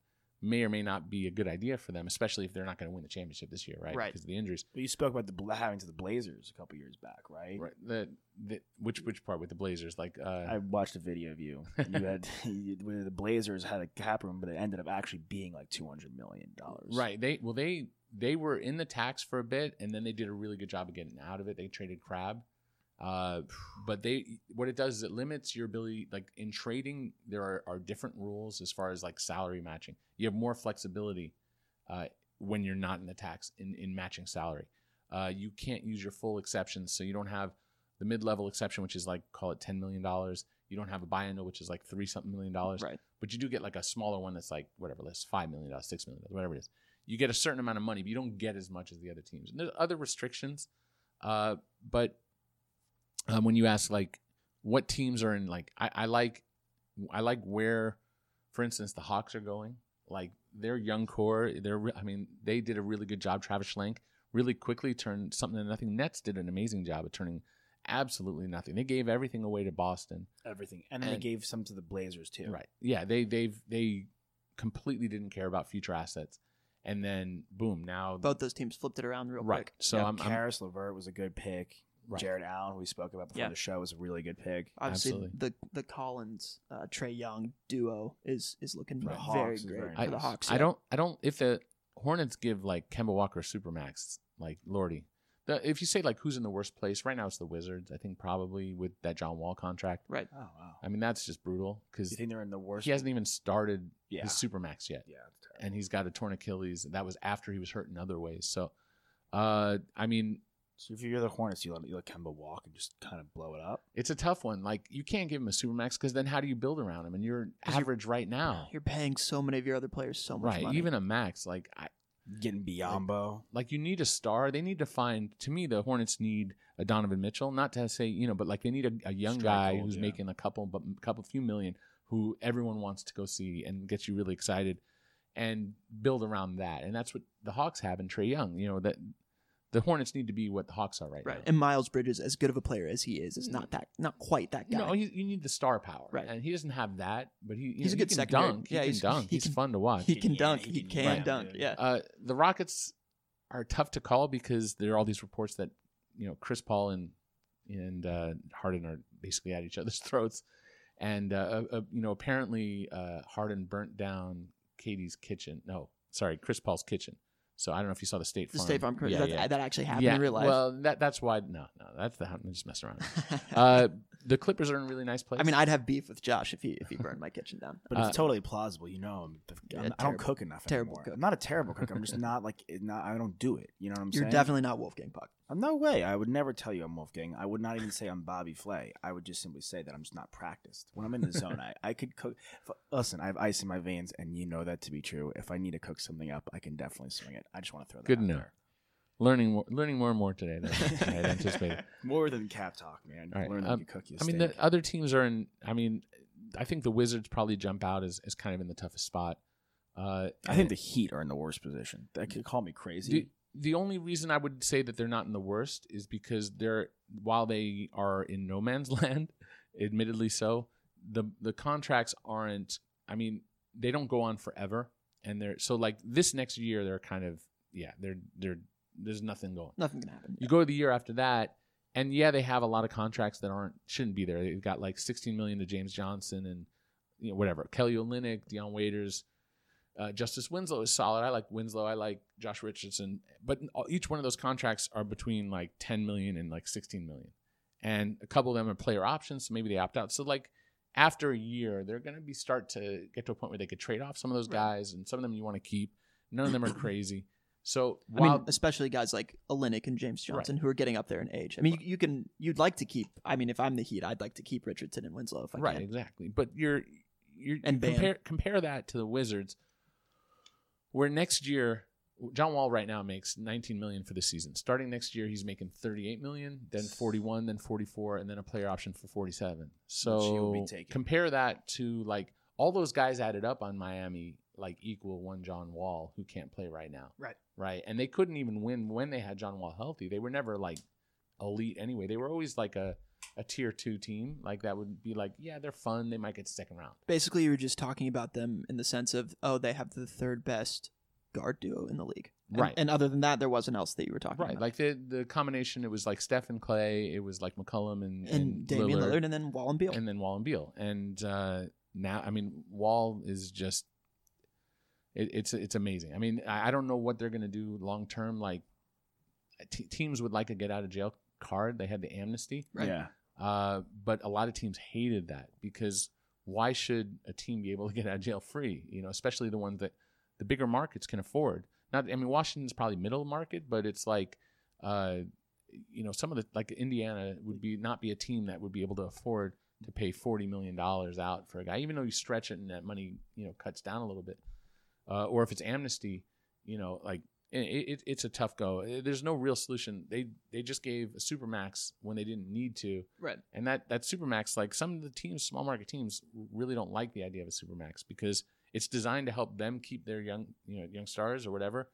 may or may not be a good idea for them, especially if they're not going to win the championship this year, right? Right. Because of the injuries. But you spoke about the Bla- having to the Blazers a couple years back, right? Right. The, the which which part with the Blazers? Like uh I watched a video of you. and You had you- the Blazers had a cap room, but it ended up actually being like two hundred million dollars. right. They well they they were in the tax for a bit and then they did a really good job of getting out of it. They traded Crab. Uh but they what it does is it limits your ability like in trading there are, are different rules as far as like salary matching. You have more flexibility uh when you're not in the tax in, in matching salary. Uh you can't use your full exceptions, so you don't have the mid-level exception which is like call it 10 million dollars. You don't have a biennial which is like 3 something million dollars. Right. but you do get like a smaller one that's like whatever, less five million dollars, six million dollars, whatever it is. You get a certain amount of money, but you don't get as much as the other teams. And there's other restrictions, uh, but um, when you ask like what teams are in, like I, I like, I like where, for instance, the Hawks are going. Like their young core, they're, re- I mean, they did a really good job. Travis Schlenk really quickly turned something into nothing. Nets did an amazing job of turning absolutely nothing. They gave everything away to Boston. everything, and then And- they gave some to the Blazers too. Right. Yeah. They they've they completely didn't care about future assets, and then boom, now Both those teams flipped it around real right. quick. So yeah, I'm, I'm LeVert was a good pick. Right. Jarrett Allen, we spoke about before Yeah. the show, was a really good pick. Obviously, Absolutely. the the Collins uh, Trae Young duo is is looking the very Hawks is great very for the nice. Hawks. I yeah. don't I don't if the Hornets give like Kemba Walker Supermax like Lordy. The, if you say like who's in the worst place right now, it's the Wizards. I think probably with that John Wall contract. Right. Oh wow! I mean that's just brutal because you think they're in the worst? he hasn't even started Yeah. his Supermax yet. Yeah, it's terrible. and he's got a torn Achilles. That was after he was hurt in other ways. So, uh, I mean, So if you're the Hornets, you let you let Kemba walk and just kind of blow it up. it's a tough one. Like you can't give him a supermax because then how do you build around him? And you're average right now, You're paying so many of your other players so much right? money. Even a max, like I, Getting Biyombo. like you need a star. They need to find. To me, the Hornets need a Donovan Mitchell. Not to say you know, but like they need a, a young Strike guy gold, who's yeah. making a couple, but couple few million who everyone wants to go see and gets you really excited, and build around that. And that's what the Hawks have in Trae Young. You know that the Hornets need to be what the Hawks are right, Right. now. And Miles Bridges, as good of a player as he is, is not that not quite that guy. No, you, you need the star power, Right. And he doesn't have that, but he you He's know, a good he can dunk. yeah, he can he's- dunk. he He's can- fun to watch. he can Yeah, dunk. he He can can dunk, dunk. Yeah. Uh, the Rockets are tough to call because there are all these reports that you know Chris Paul and and uh, Harden are basically at each other's throats, and uh, uh, you know apparently uh, Harden burnt down Katie's kitchen. No, sorry, Chris Paul's kitchen. So I don't know if you saw the State The Farm. State Farm Yeah, that, yeah. that actually happened yeah. in real life. Well, that that's why. No, no, that's the I'm just messing around. uh, the Clippers are in a really nice place. I mean, I'd have beef with Josh if he if he burned my kitchen down. But it's Uh, totally plausible, you know. I'm, the, Yeah, I'm, I don't cook enough terrible anymore. cook. I'm not a terrible cook. I'm just not like not. I don't do it. You know what I'm saying? You're definitely not Wolfgang Puck. No way. I would never tell you I'm Wolfgang. I would not even say I'm Bobby Flay. I would just simply say that I'm just not practiced. When I'm in the zone, I, I could cook. Listen, I have ice in my veins, and you know that to be true. If I need to cook something up, I can definitely swing it. I just want to throw that Good out there. learning more, learning more and more today than I had anticipated. More than cap talk, man. All right, Learn um, cook you I mean, steak. the other teams are in. I mean, I think the Wizards probably jump out as, as kind of in the toughest spot. Uh, I think the Heat are in the worst position. That could call me crazy. the the only reason I would say that they're not in the worst is because they're while they are in no man's land, admittedly so, the the contracts aren't. I mean, they don't go on forever, and they're so like this next year they're kind of yeah they're they're there's nothing going. Nothing can happen. You go to the year after that, and yeah, they have a lot of contracts that aren't shouldn't be there. They've got like 16 million to James Johnson and you know whatever. Kelly Olynyk, Dion Waiters, uh, Justice Winslow is solid. I like Winslow. I like Josh Richardson. But each one of those contracts are between like 10 million and like 16 million, and a couple of them are player options. So maybe they opt out. So like after a year, they're going to be start to get to a point where they could trade off some of those guys, and some of them you want to keep. None of them are crazy. So I while mean, especially guys like Olynyk and James Johnson who are getting up there in age. I mean, you, you can you'd like to keep. I mean, if I'm the Heat, I'd like to keep Richardson and Winslow if I right can. exactly but you're you're And you compare compare that to the wizards where next year john wall right now makes 19 million for the season. Starting next year he's making 38 million then 41 then 44 and then a player option for 47 so compare that to like all those guys added up on miami like equal one john wall who can't play right now. Right. right? And they couldn't even win when they had john wall healthy. They were never like elite anyway. They were always like a a tier two team like that would be like yeah they're fun they might get to second round Basically, you were just talking about them in the sense of oh, they have the third best guard duo in the league. And- Right. And other than that, there wasn't else that you were talking right about. like the the combination it was like Steph and Clay it was like McCollum and and, and Damian Lillard, and then Wall and Beal. and then Wall and Beal and uh now I mean Wall is just it, it's it's amazing I mean I, I don't know what they're gonna do long term like te teams would like a get out of jail card they had the amnesty Right. Yeah. Uh, but a lot of teams hated that because why should a team be able to get out of jail free? You know, especially the ones that the bigger markets can afford. Not, I mean, Washington's probably middle market, but it's like, uh, you know, some of the like Indiana would be not be a team that would be able to afford to pay forty million dollars out for a guy, even though you stretch it and that money you know cuts down a little bit. Uh, or if it's amnesty, you know, like it, it, it's a tough go. Uh, There's no real solution. They they just gave a supermax when they didn't need to, right. and that that supermax, like some of the teams, small market teams, really don't like the idea of a supermax because it's designed to help them keep their young, you know, young stars or whatever,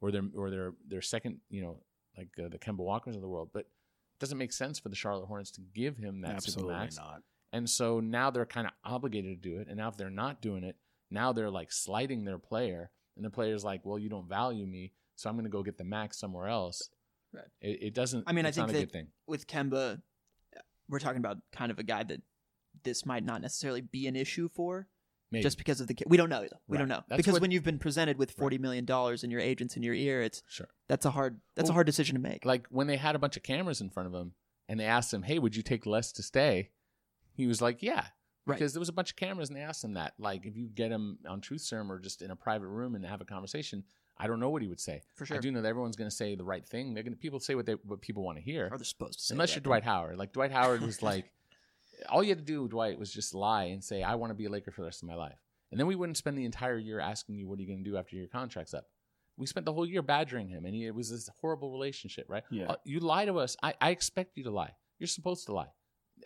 or their or their their second, you know, like uh, the Kemba Walkers of the world. But it doesn't make sense for the Charlotte Hornets to give him that Absolutely supermax. not. And so now they're kind of obligated to do it. And now if they're not doing it, now they're like slighting their player, and the player's like, "Well, you don't value me, so I'm going to go get the max somewhere else." Right. It, it doesn't. I mean, I think that-. With Kemba, we're talking about kind of a guy that this might not necessarily be an issue for, Maybe. just because of the. We don't know. Though. We Right. don't know That's because what- when you've been presented with forty million dollars and your agents in your ear, it's sure. that's a hard that's a hard decision to make. Like when they had a bunch of cameras in front of him, and they asked him, "Hey, would you take less to stay?" He was like, "Yeah." Right. Because there was a bunch of cameras, and they asked him that. Like, if you get him on Truth Serum or just in a private room and have a conversation, I don't know what he would say. For sure. I do know that everyone's going to say the right thing. They're going to people say what they what people want to hear. or they're supposed to say Unless you're Dwight Howard. Like Dwight Howard was like, all you had to do, Dwight, was just lie and say, "I want to be a Laker for the rest of my life," and then we wouldn't spend the entire year asking you, "What are you going to do after your contract's up?" We spent the whole year badgering him, and he, it was this horrible relationship, right? Yeah. Uh, you lie to us. I, I expect you to lie. You're supposed to lie.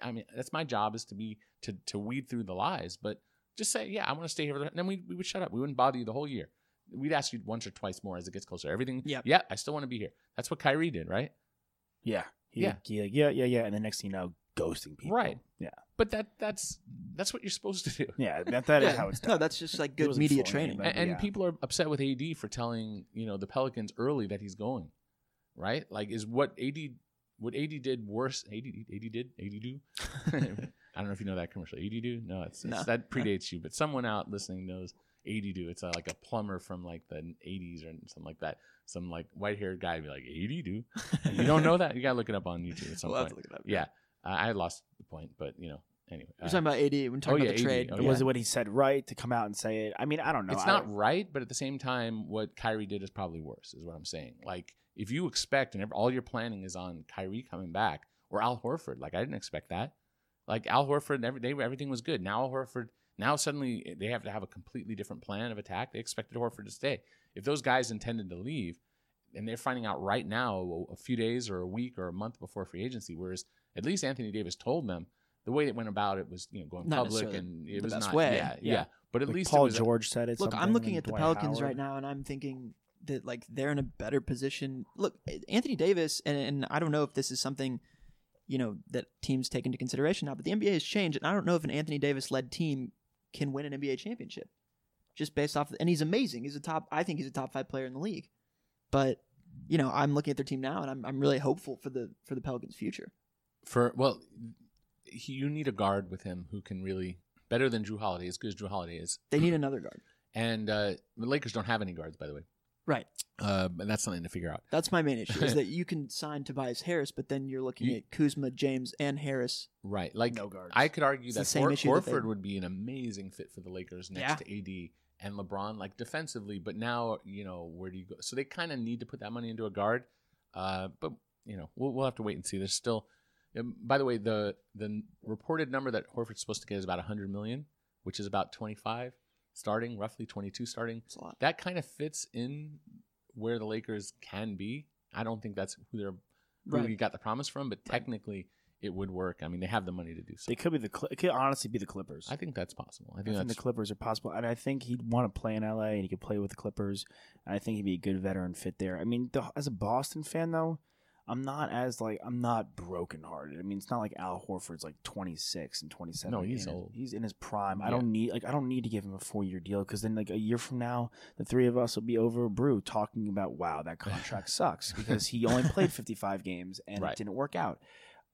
I mean, that's my job is to be to to weed through the lies, but Just say, yeah, I want to stay here. And then we, we would shut up. We wouldn't bother you the whole year. We'd ask you once or twice more as it gets closer. Everything, Yeah. yeah, I still want to be here. That's what Kyrie did, right? Yeah. He, Yeah. yeah. Yeah. Yeah. Yeah. And the next thing you know, ghosting people. Right. Yeah. But that that's that's what you're supposed to do. Yeah. That, that is Yeah. how it's done. No, that's just like good media training. anybody. and, and yeah. people are upset with AD for telling you know the Pelicans early that he's going, right? Like, is what AD what AD did worse? AD AD did AD do? I don't know if you know that commercial. AD do? No, it's, it's that predates you, but someone out listening knows AD do. It's uh like a plumber from like the 80s or something like that. Some like white haired guy would be like AD do. you don't know that? You gotta look it up on YouTube at some We'll have point. to look it up. Yeah, I I lost the point, but you know, anyway. We're uh, talking about AD. We're talking oh, about yeah, the AD. trade. Oh, yeah. Was it what he said right to come out and say it? I mean, I don't know. it's I- not right, but at the same time, what Kyrie did is probably worse. Is what I'm saying. Like if you expect and ev- all your planning is on Kyrie coming back or Al Horford, like I didn't expect that. Like Al Horford, every day everything was good. Now Al Horford, now suddenly they have to have a completely different plan of attack. They expected Horford to stay. If those guys intended to leave, and they're finding out right now, a- a few days or a week or a month before free agency, whereas at least Anthony Davis told them the way it went about it was you know going Not public and it the was best not way. Yeah, Yeah. yeah, But at like least Paul it was, George said it. Look, I'm looking and at the Pelicans Howard. right now, and I'm thinking that like they're in a better position. Look, Anthony Davis, and, and I don't know if this is something you know that teams take into consideration now, but the NBA has changed, and I don't know if an Anthony Davis led team can win an NBA championship just based off. And he's amazing. He's a top. I think he's a top five player in the league. But you know, I'm looking at their team now, and I'm I'm really hopeful for the for the Pelicans' future. for well, he, you need a guard with him who can really better than Jrue Holiday, as good as Jrue Holiday is. They need another guard. And uh, the Lakers don't have any guards, by the way, Right. uh, and that's something to figure out. That's my main issue is that you can sign Tobias Harris, but then you're looking You- at Kuzma, James, and Harris. Right, like No guards. I could argue It's the that same Hor- issue that Horford they- would be an amazing fit for the Lakers next Yeah. to AD and LeBron, like defensively. But now, you know, where do you go? So they kind of need to put that money into a guard. Uh, but you know, we'll we'll have to wait and see. There's still. Um, by the way, the the reported number that Horford's supposed to get is about 100 million, which is about 25 starting, roughly 22 starting. It's a lot. That kind of fits in where the Lakers can be. I don't think that's who they're who Right. we got the promise from, but technically it would work. I mean, they have the money to do so. They could be the. Cl- It could honestly be the Clippers. I think that's possible. I I think think the Clippers are possible, and I think he'd want to play in LA, and he could play with the Clippers. And I think he'd be a good veteran fit there. I mean, the, as a Boston fan, though, I'm not as like I'm not brokenhearted. I mean, it's not like Al Horford's like 26 and 27. No, he's old. He's in his prime. I don't need like I don't need to give him a four year deal because then like a year from now, the three of us will be over a brew talking about wow that contract sucks because he only played 55 games and Right. it didn't work out.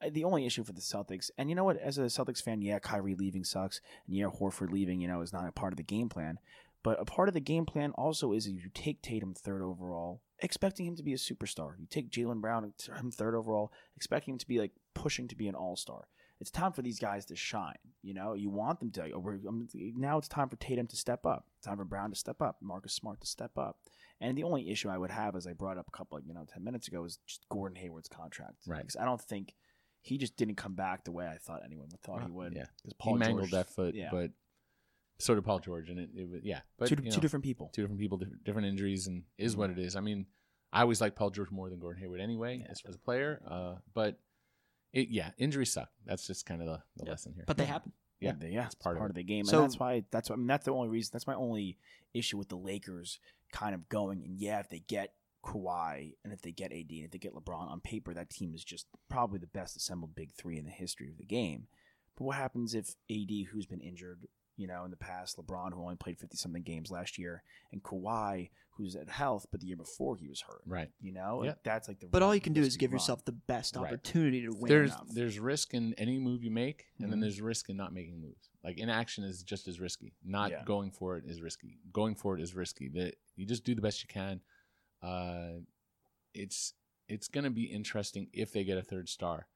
Uh, The only issue for the Celtics, and you know what, as a Celtics fan, yeah, Kyrie leaving sucks, and yeah, Horford leaving, you know, is not a part of the game plan. But a part of the game plan also is you take Tatum third overall, expecting him to be a superstar. You take Jaylen Brown him third overall, expecting him to be like pushing to be an all star. It's time for these guys to shine. You know, you want them to. Um, now it's time for Tatum to step up. It's time for Brown to step up. Marcus Smart to step up. And the only issue I would have, as I brought up a couple, you know, ten minutes ago, is just Gordon Hayward's contract. Right. Because I don't think he just didn't come back the way I thought anyone would thought he would. Yeah, 'Cause he mangled George- that foot, yeah. but so did Paul George, and it, it was yeah. But two, you two different people. two different people, different, different injuries, and is what it is. I mean, I always like Paul George more than Gordon Hayward anyway, as, as a player. Uh, but it yeah, injuries suck. That's just kind of the, the lesson here. But they happen. Yeah, yeah, yeah, it's it's part part, of of, the game, So- and that's why that's I mean that's the only reason. That's my only issue with the Lakers kind of going. And yeah, if they get Kawhi and if they get AD and if they get LeBron on paper, that team is just probably the best assembled big three in the history of the game. But what happens if AD, who's been injured, you know, in the past, LeBron, who only played fifty something games last year, and Kawhi, who's at health, but the year before he was hurt. right. You know, Yeah. That's like the. But all you can do is risky give run. yourself the best Right. opportunity to win. There's there's risk in any move you make, and then Mhm. there's risk in not making moves. Like inaction is just as risky. Not Yeah. going for it is risky. Going for it is risky. That you just do the best you can. Uh, it's it's going to be interesting if they get a third star.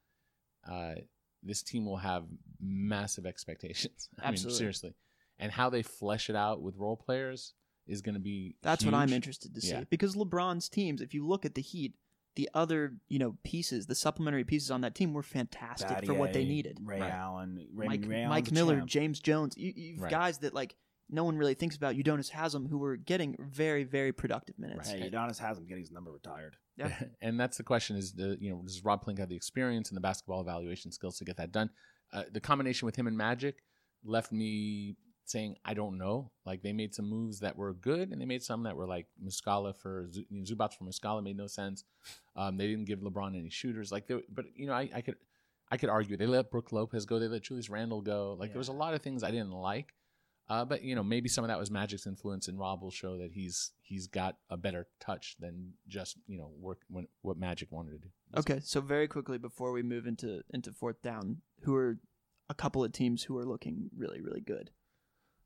Uh, this team will have massive expectations. I mean, Absolutely. seriously, and how they flesh it out with role players is going to be. That's what I'm interested to see Yeah. because LeBron's teams. If you look at the Heat, the other you know pieces, the supplementary pieces on that team were fantastic for what they needed. Ray Right. Allen, Mike, Ray Mike Miller, champ. James Jones, you, you've Right. guys that like no one really thinks about. Udonis Haslem, who were getting very very productive minutes. Hey, Udonis hasn't getting his number retired. Yeah. and that's the question: is the you know does Rob Pelinka have the experience and the basketball evaluation skills to get that done? Uh, the combination with him and Magic left me saying I don't know. Like they made some moves that were good, and they made some that were like Muscala for you know, Zubac for Muscala made no sense. Um, they didn't give LeBron any shooters. Like, they, but you know, I, I could I could argue they let Brook Lopez go, they let Julius Randle go. Like there was a lot of things I didn't like. Uh, but you know, maybe some of that was Magic's influence, and Rob will show that he's he's got a better touch than just you know work when, what Magic wanted to do. Okay, so very quickly before we move into into fourth down, who are a couple of teams who are looking really really good?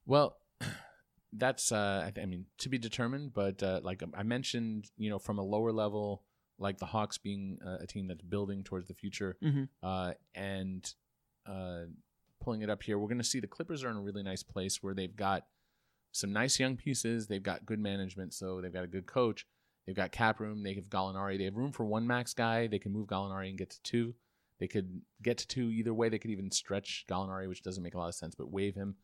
Well, that's uh, I, mean to be determined, but uh, like I mentioned, you know, from a lower level, like the Hawks being uh, a team that's building towards the future, Mhm. uh, and uh, pulling it up here, we're going to see the Clippers are in a really nice place where they've got some nice young pieces, they've got good management, so they've got a good coach, they've got cap room, they have Gallinari, they have room for one max guy, they can move Gallinari and get to two. They could get to two either way. They could even stretch Gallinari, which doesn't make a lot of sense, but waive him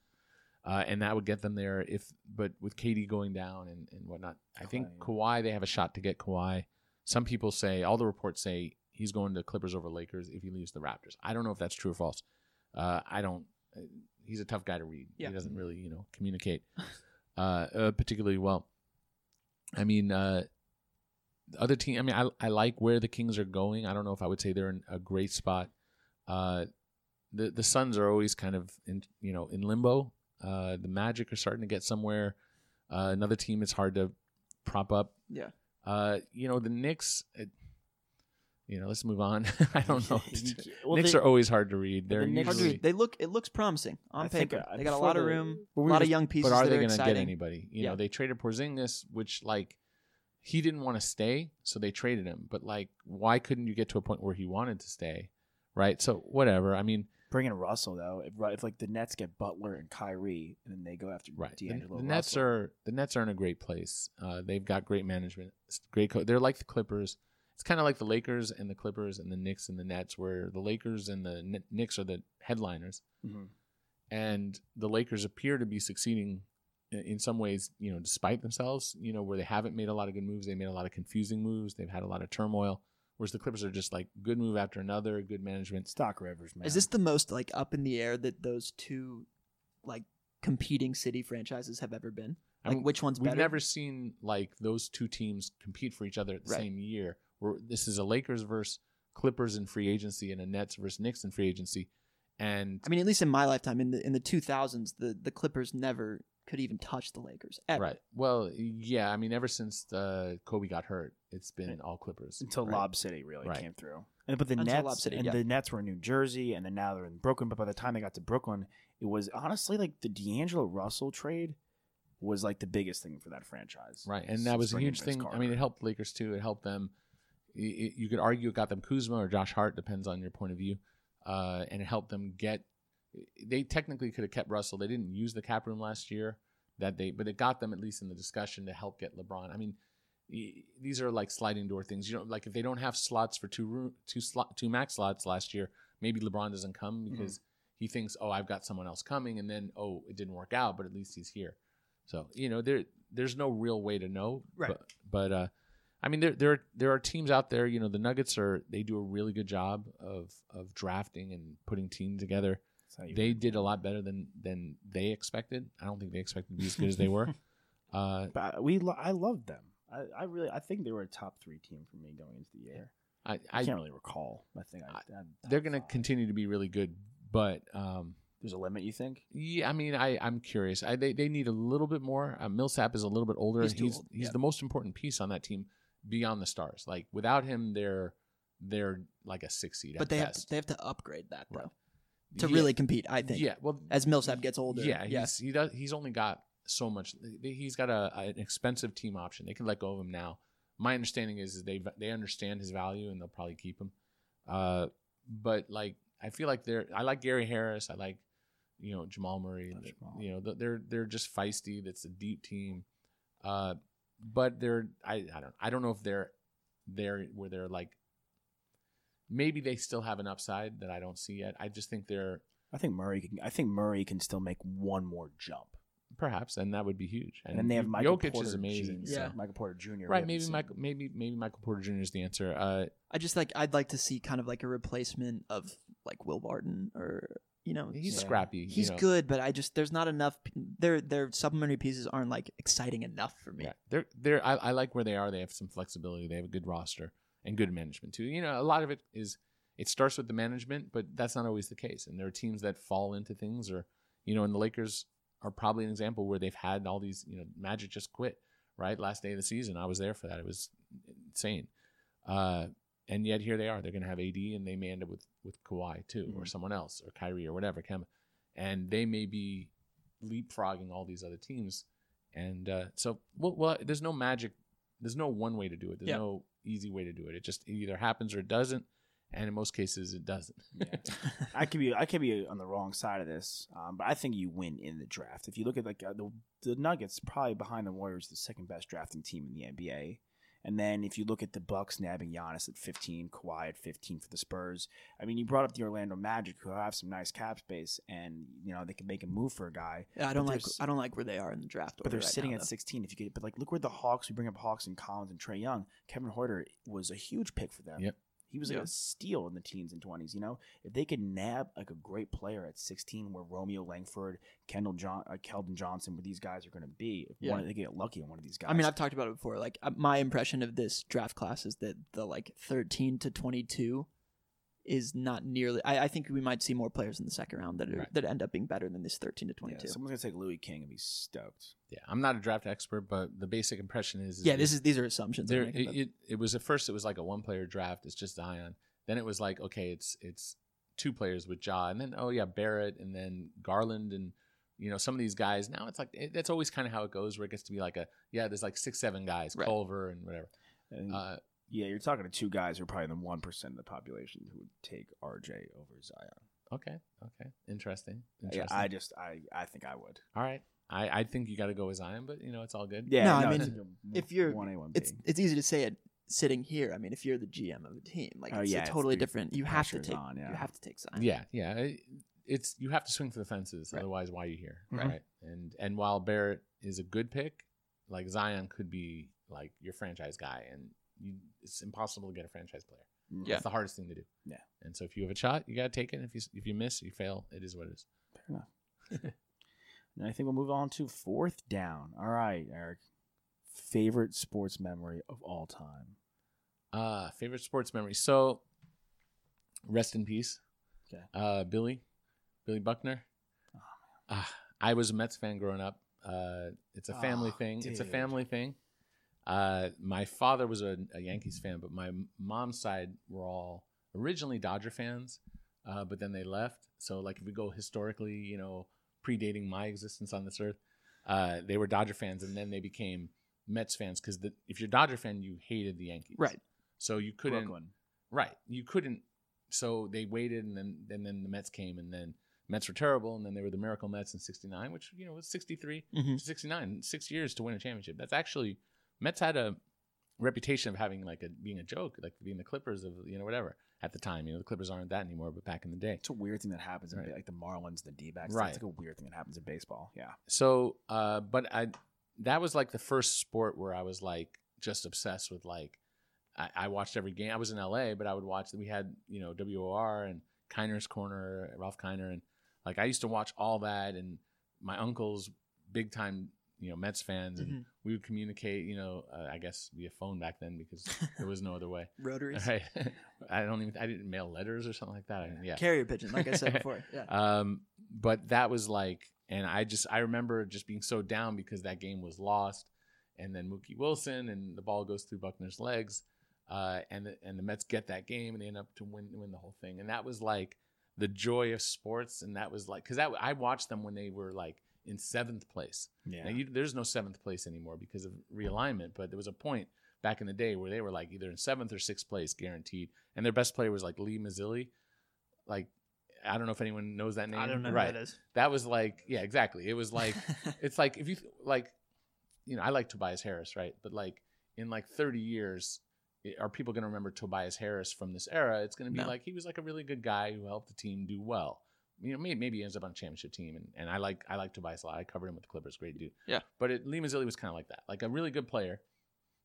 uh, and that would get them there. If but with KD going down and, and whatnot, I think Kawhi they have a shot to get Kawhi. Some people say all the reports say he's going to Clippers over Lakers if he leaves the Raptors. I don't know if that's true or false. Uh, I don't. uh, He's a tough guy to read. Yeah. He doesn't really you know communicate uh, uh, particularly well. I mean, uh, other team. I mean, I I like where the Kings are going. I don't know if I would say they're in a great spot. Uh, the the Suns are always kind of in you know in limbo. Uh, the Magic are starting to get somewhere. Uh, another team it's hard to prop up. Yeah. Uh, you know the Knicks. It, you know, let's move on. I don't know. Well, Knicks they- are always hard to read. They're the Knicks- Hard to usually, read. They look it looks promising on I think, paper. uh, they got a lot of the- room, a lot of young pieces. but are they going to get anybody? You Yeah. know, they traded Porzingis, which like he didn't want to stay, so they traded him. But like, why couldn't you get to a point where he wanted to stay? Right. So whatever. I mean, Bring in Russell though. If, if like the Nets get Butler and Kyrie, and then they go after right. The, D'Angelo. the Nets are the Nets are in a great place. Uh, they've got great management. Great. Co- they're like the Clippers. It's kind of like the Lakers and the Clippers and the Knicks and the Nets, where the Lakers and the Kn- Knicks are the headliners. Mhm. and the Lakers appear to be succeeding in- in some ways, you know, despite themselves, you know, where they haven't made a lot of good moves, they made a lot of confusing moves, they've had a lot of turmoil, whereas the Clippers are just like good move after another, good management. Doc Rivers, man. Is this the most like up in the air that those two like competing city franchises have ever been? I mean, which one's We've better? never seen like those two teams compete for each other at the Right. same year. Where this is a Lakers versus Clippers in free agency and a Nets versus Knicks in free agency. And I mean, at least in my lifetime, in the in the two thousands, the the Clippers never could even touch the Lakers. Ever. right. Well, yeah, I mean ever since uh, Kobe got hurt, it's been all Clippers. until right? Lob City really Right. came through. And but the Until Nets Lob City, and yeah. the Nets were in New Jersey, and then now they're in Brooklyn. But by the time they got to Brooklyn, it was honestly like the D'Angelo Russell trade was like the biggest thing for that franchise. Right, and that was a huge Vince thing. I mean, it helped Lakers too. It helped them. You could argue it got them Kuzma or Josh Hart, depends on your point of view, uh, and it helped them get. They technically could have kept Russell. They didn't use the cap room last year, that they, but it got them at least in the discussion to help get LeBron. I mean, these are like sliding door things. You know, like if they don't have slots for two room, two slot, two max slots last year, maybe LeBron doesn't come Mm-hmm. because he thinks, oh, I've got someone else coming, and then oh, it didn't work out, but at least he's here. So you know, there there's no real way to know. Right. But, but uh, I mean, there there there are teams out there. You know, the Nuggets are they do a really good job of of drafting and putting teams together. That's how you- They did a lot better than than they expected. I don't think they expected to be as good as they were. Uh, But we, lo- I loved them. I, I really, I think they were a top three team for me going into the year. I, I, I can't really recall. I think I, they're going to continue to be really good, but um, There's a limit, you think? Yeah, I mean, I I'm curious. I, they they need a little bit more. Uh, Millsap is a little bit older. He's He's he's, old, he's yeah. the most important piece on that team beyond the stars. Like without him, they're they're like a six seed. But they have to, they have to upgrade that though Right. to Yeah. really compete. I think. Yeah, well, As Millsap gets older. yeah, he's he does he's only got so much. He's got a an expensive team option. They can let go of him now. My understanding is, is they they understand his value and they'll probably keep him. Uh, but like I feel like they're I like Gary Harris. I like you know Jamal Murray. Jamal. You know they're they're just feisty. That's a deep team. Uh, but they're I I don't I don't know if they're there where they're like maybe they still have an upside that I don't see yet. I just think they're I think Murray can. I think Murray can still make one more jump. Perhaps, and that would be huge. And, then they have Michael Jokic Porter is amazing. Jr. Yeah. Michael Porter Jr. Right, maybe seen. Michael, maybe maybe Michael Porter Jr. is the answer. Uh, I just like I'd like to see kind of like a replacement of like Will Barton or you know, He's scrappy. you he's know. good, but I just there's not enough. Their their supplementary pieces aren't like exciting enough for me. Yeah, they're they're. I, I like where they are. They have some flexibility. They have a good roster and good management too. You know, a lot of it is it starts with the management, but that's not always the case. And there are teams that fall into things, or you know, and the Lakers are probably an example where they've had all these. You know, Magic just quit right last day of the season. I was there for that. It was insane. Uh, and yet here they are. They're going to have AD, and they may end up with with Kawhi too, or someone else, or Kyrie, or whatever. Kemba, and they may be leapfrogging all these other teams. And uh, so, well, well, there's no magic. There's no one way to do it. There's Yeah. no easy way to do it. It just either happens or it doesn't. And in most cases, it doesn't. I could be I could be on the wrong side of this, um, but I think you win in the draft. If you look at like uh, the the Nuggets, probably behind the Warriors, the second best drafting team in the NBA. And then if you look at the Bucks nabbing Giannis at 15, Kawhi at 15 for the Spurs. I mean, you brought up the Orlando Magic, who have some nice cap space, and you know they can make a move for a guy. Yeah, I don't like I don't like where they are in the draft. But they're right sitting now, at though. 16. If you get, but like, look where the Hawks. We bring up Hawks and Collins and Trae Young. Kevin Huerter was a huge pick for them. Yep. He was like Yeah. a steal in the teens and 20s. You know, if they could nab like a great player at 16, where Romeo Langford, Kendall John, uh, Keldon Johnson, where these guys are going to be, if Yeah. one, they get lucky on one of these guys. I mean, I've talked about it before. Like uh, my impression of this draft class is that the like 13 to 22 is not nearly. I, I think we might see more players in the second round that are, Right. that end up being better than this 13 to 22. Yeah, someone's going to take Louis King and be stoked. yeah, I'm not a draft expert, but the basic impression is, Yeah, this is these are assumptions. There. making, It, it, it was at first it was like a one player draft. It's just Zion. Then it was like okay, it's it's two players with Ja, and then oh yeah, Barrett, and then Garland, and you know some of these guys. Now it's like it, that's always kind of how it goes, where it gets to be like a yeah, there's like six seven guys, Right. Culver and whatever. And, Uh, yeah, you're talking to two guys who are probably the one percent of the population who would take RJ over Zion. okay, okay, interesting. Uh, yeah, Interesting. I just, I, I think I would. All right. I, I think you got to go with Zion, but you know it's all good. Yeah, No, I mean, a if you're- one A one B, it's it's easy to say it sitting here. I mean, if you're the GM of a team, like Oh, it's yeah, a it's totally the different. You have to take. on, yeah. You have to take Zion. Yeah, yeah. It's you have to swing for the fences, Right. otherwise why are you here, Right. right? And and while Barrett is a good pick, like Zion could be like your franchise guy, and you, it's impossible to get a franchise player. Mm. Yeah. It's the hardest thing to do. Yeah. And so if you have a shot, you got to take it. If you if you miss, you fail. It is what it is. Fair enough. and I think we'll move on to fourth down. All right, Eric. Favorite sports memory of all time. Uh favorite sports memory. So rest in peace. Okay. Uh Billy. Billy Buckner. Oh, Ah, I was a Mets fan growing up. Uh it's a family Oh, thing. It's a family thing. Uh my father was a, a Yankees fan, but my mom's side were all originally Dodger fans, uh, but then they left. So like if we go historically, you know, predating my existence on this earth, uh, they were Dodger fans, and then they became Mets fans because if you're a Dodger fan, you hated the Yankees, Right. So you couldn't, Brooklyn. right? You couldn't. So they waited, and then and then the Mets came, and then Mets were terrible, and then they were the Miracle Mets in '69, which you know was '63 Mhm. to '69, six years to win a championship. That's actually Mets had a reputation of having like a being a joke, like being the Clippers of you know whatever at the time. You know the Clippers aren't that anymore, but back in the day. It's a weird thing that happens in Right. like the Marlins, the D-backs. Right. It's like a weird thing that happens in baseball. Yeah. So, uh, but I that was like the first sport where I was like just obsessed with like I, I watched every game. I was in LA, but I would watch. We had you know WOR and Kiner's Corner, Ralph Kiner, and like I used to watch all that. And my uncle's big time you know Mets fans, and Mhm. we would communicate. You know, uh, I guess via phone back then because there was no other way. Rotaries. Right. I don't even. I didn't mail letters or something like that. I- Yeah. Carrier pigeon, like I said before. Yeah. Um, but that was like, and I just I remember just being so down because that game was lost, and then Mookie Wilson and the ball goes through Buckner's legs, uh, and the, and the Mets get that game and they end up to win win the whole thing, and that was like the joy of sports, and that was like because that I watched them when they were like in seventh place. Yeah. Now you, there's no seventh place anymore because of realignment, but there was a point back in the day where they were like either in seventh or sixth place guaranteed, and their best player was like Lee Mazzilli, like. I don't know if anyone knows that name. I don't know right. who that is. That was like, yeah, exactly. It was like, it's like if you like, you know, I like Tobias Harris, right? But like in like 30 years, are people going to remember Tobias Harris from this era? It's going to be No. like he was like a really good guy who helped the team do well. You know, maybe, maybe he ends up on a championship team, and, and I like I like Tobias a lot. I covered him with the Clippers, great dude. Yeah. But it, Lee Mazzilli was kind of like that, like a really good player,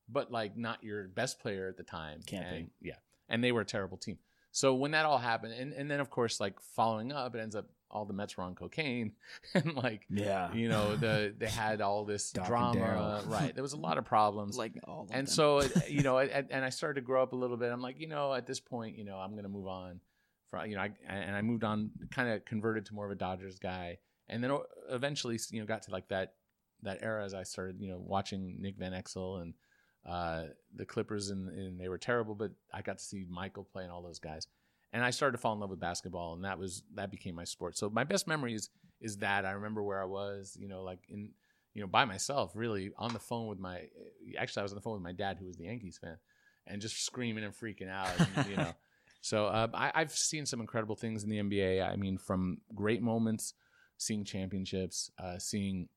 but like not your best player at the time. Can't be. and, Yeah, and they were a terrible team. So when that all happened, and, and then of course like following up, it ends up all the Mets were on cocaine, and like Yeah. you know the they had all this drama. Right, there was a lot of problems. Like all of and them. so it- you know, and, and I started to grow up a little bit. I'm like, you know, at this point, you know, I'm gonna move on. From you know, I, and I moved on, kind of converted to more of a Dodgers guy, and then eventually, you know, got to like that that era as I started, you know, watching Nick Van Exel and uh, the Clippers, and, and they were terrible, but I got to see Michael play and all those guys, and I started to fall in love with basketball, and that was that became my sport. So my best memory is is that I remember where I was, you know, like in you know by myself, really on the phone with my actually I was on the phone with my dad who was the Yankees fan, and just screaming and freaking out, and, you know. So uh, I, I've seen some incredible things in the NBA. I mean, from great moments, seeing championships, uh, seeing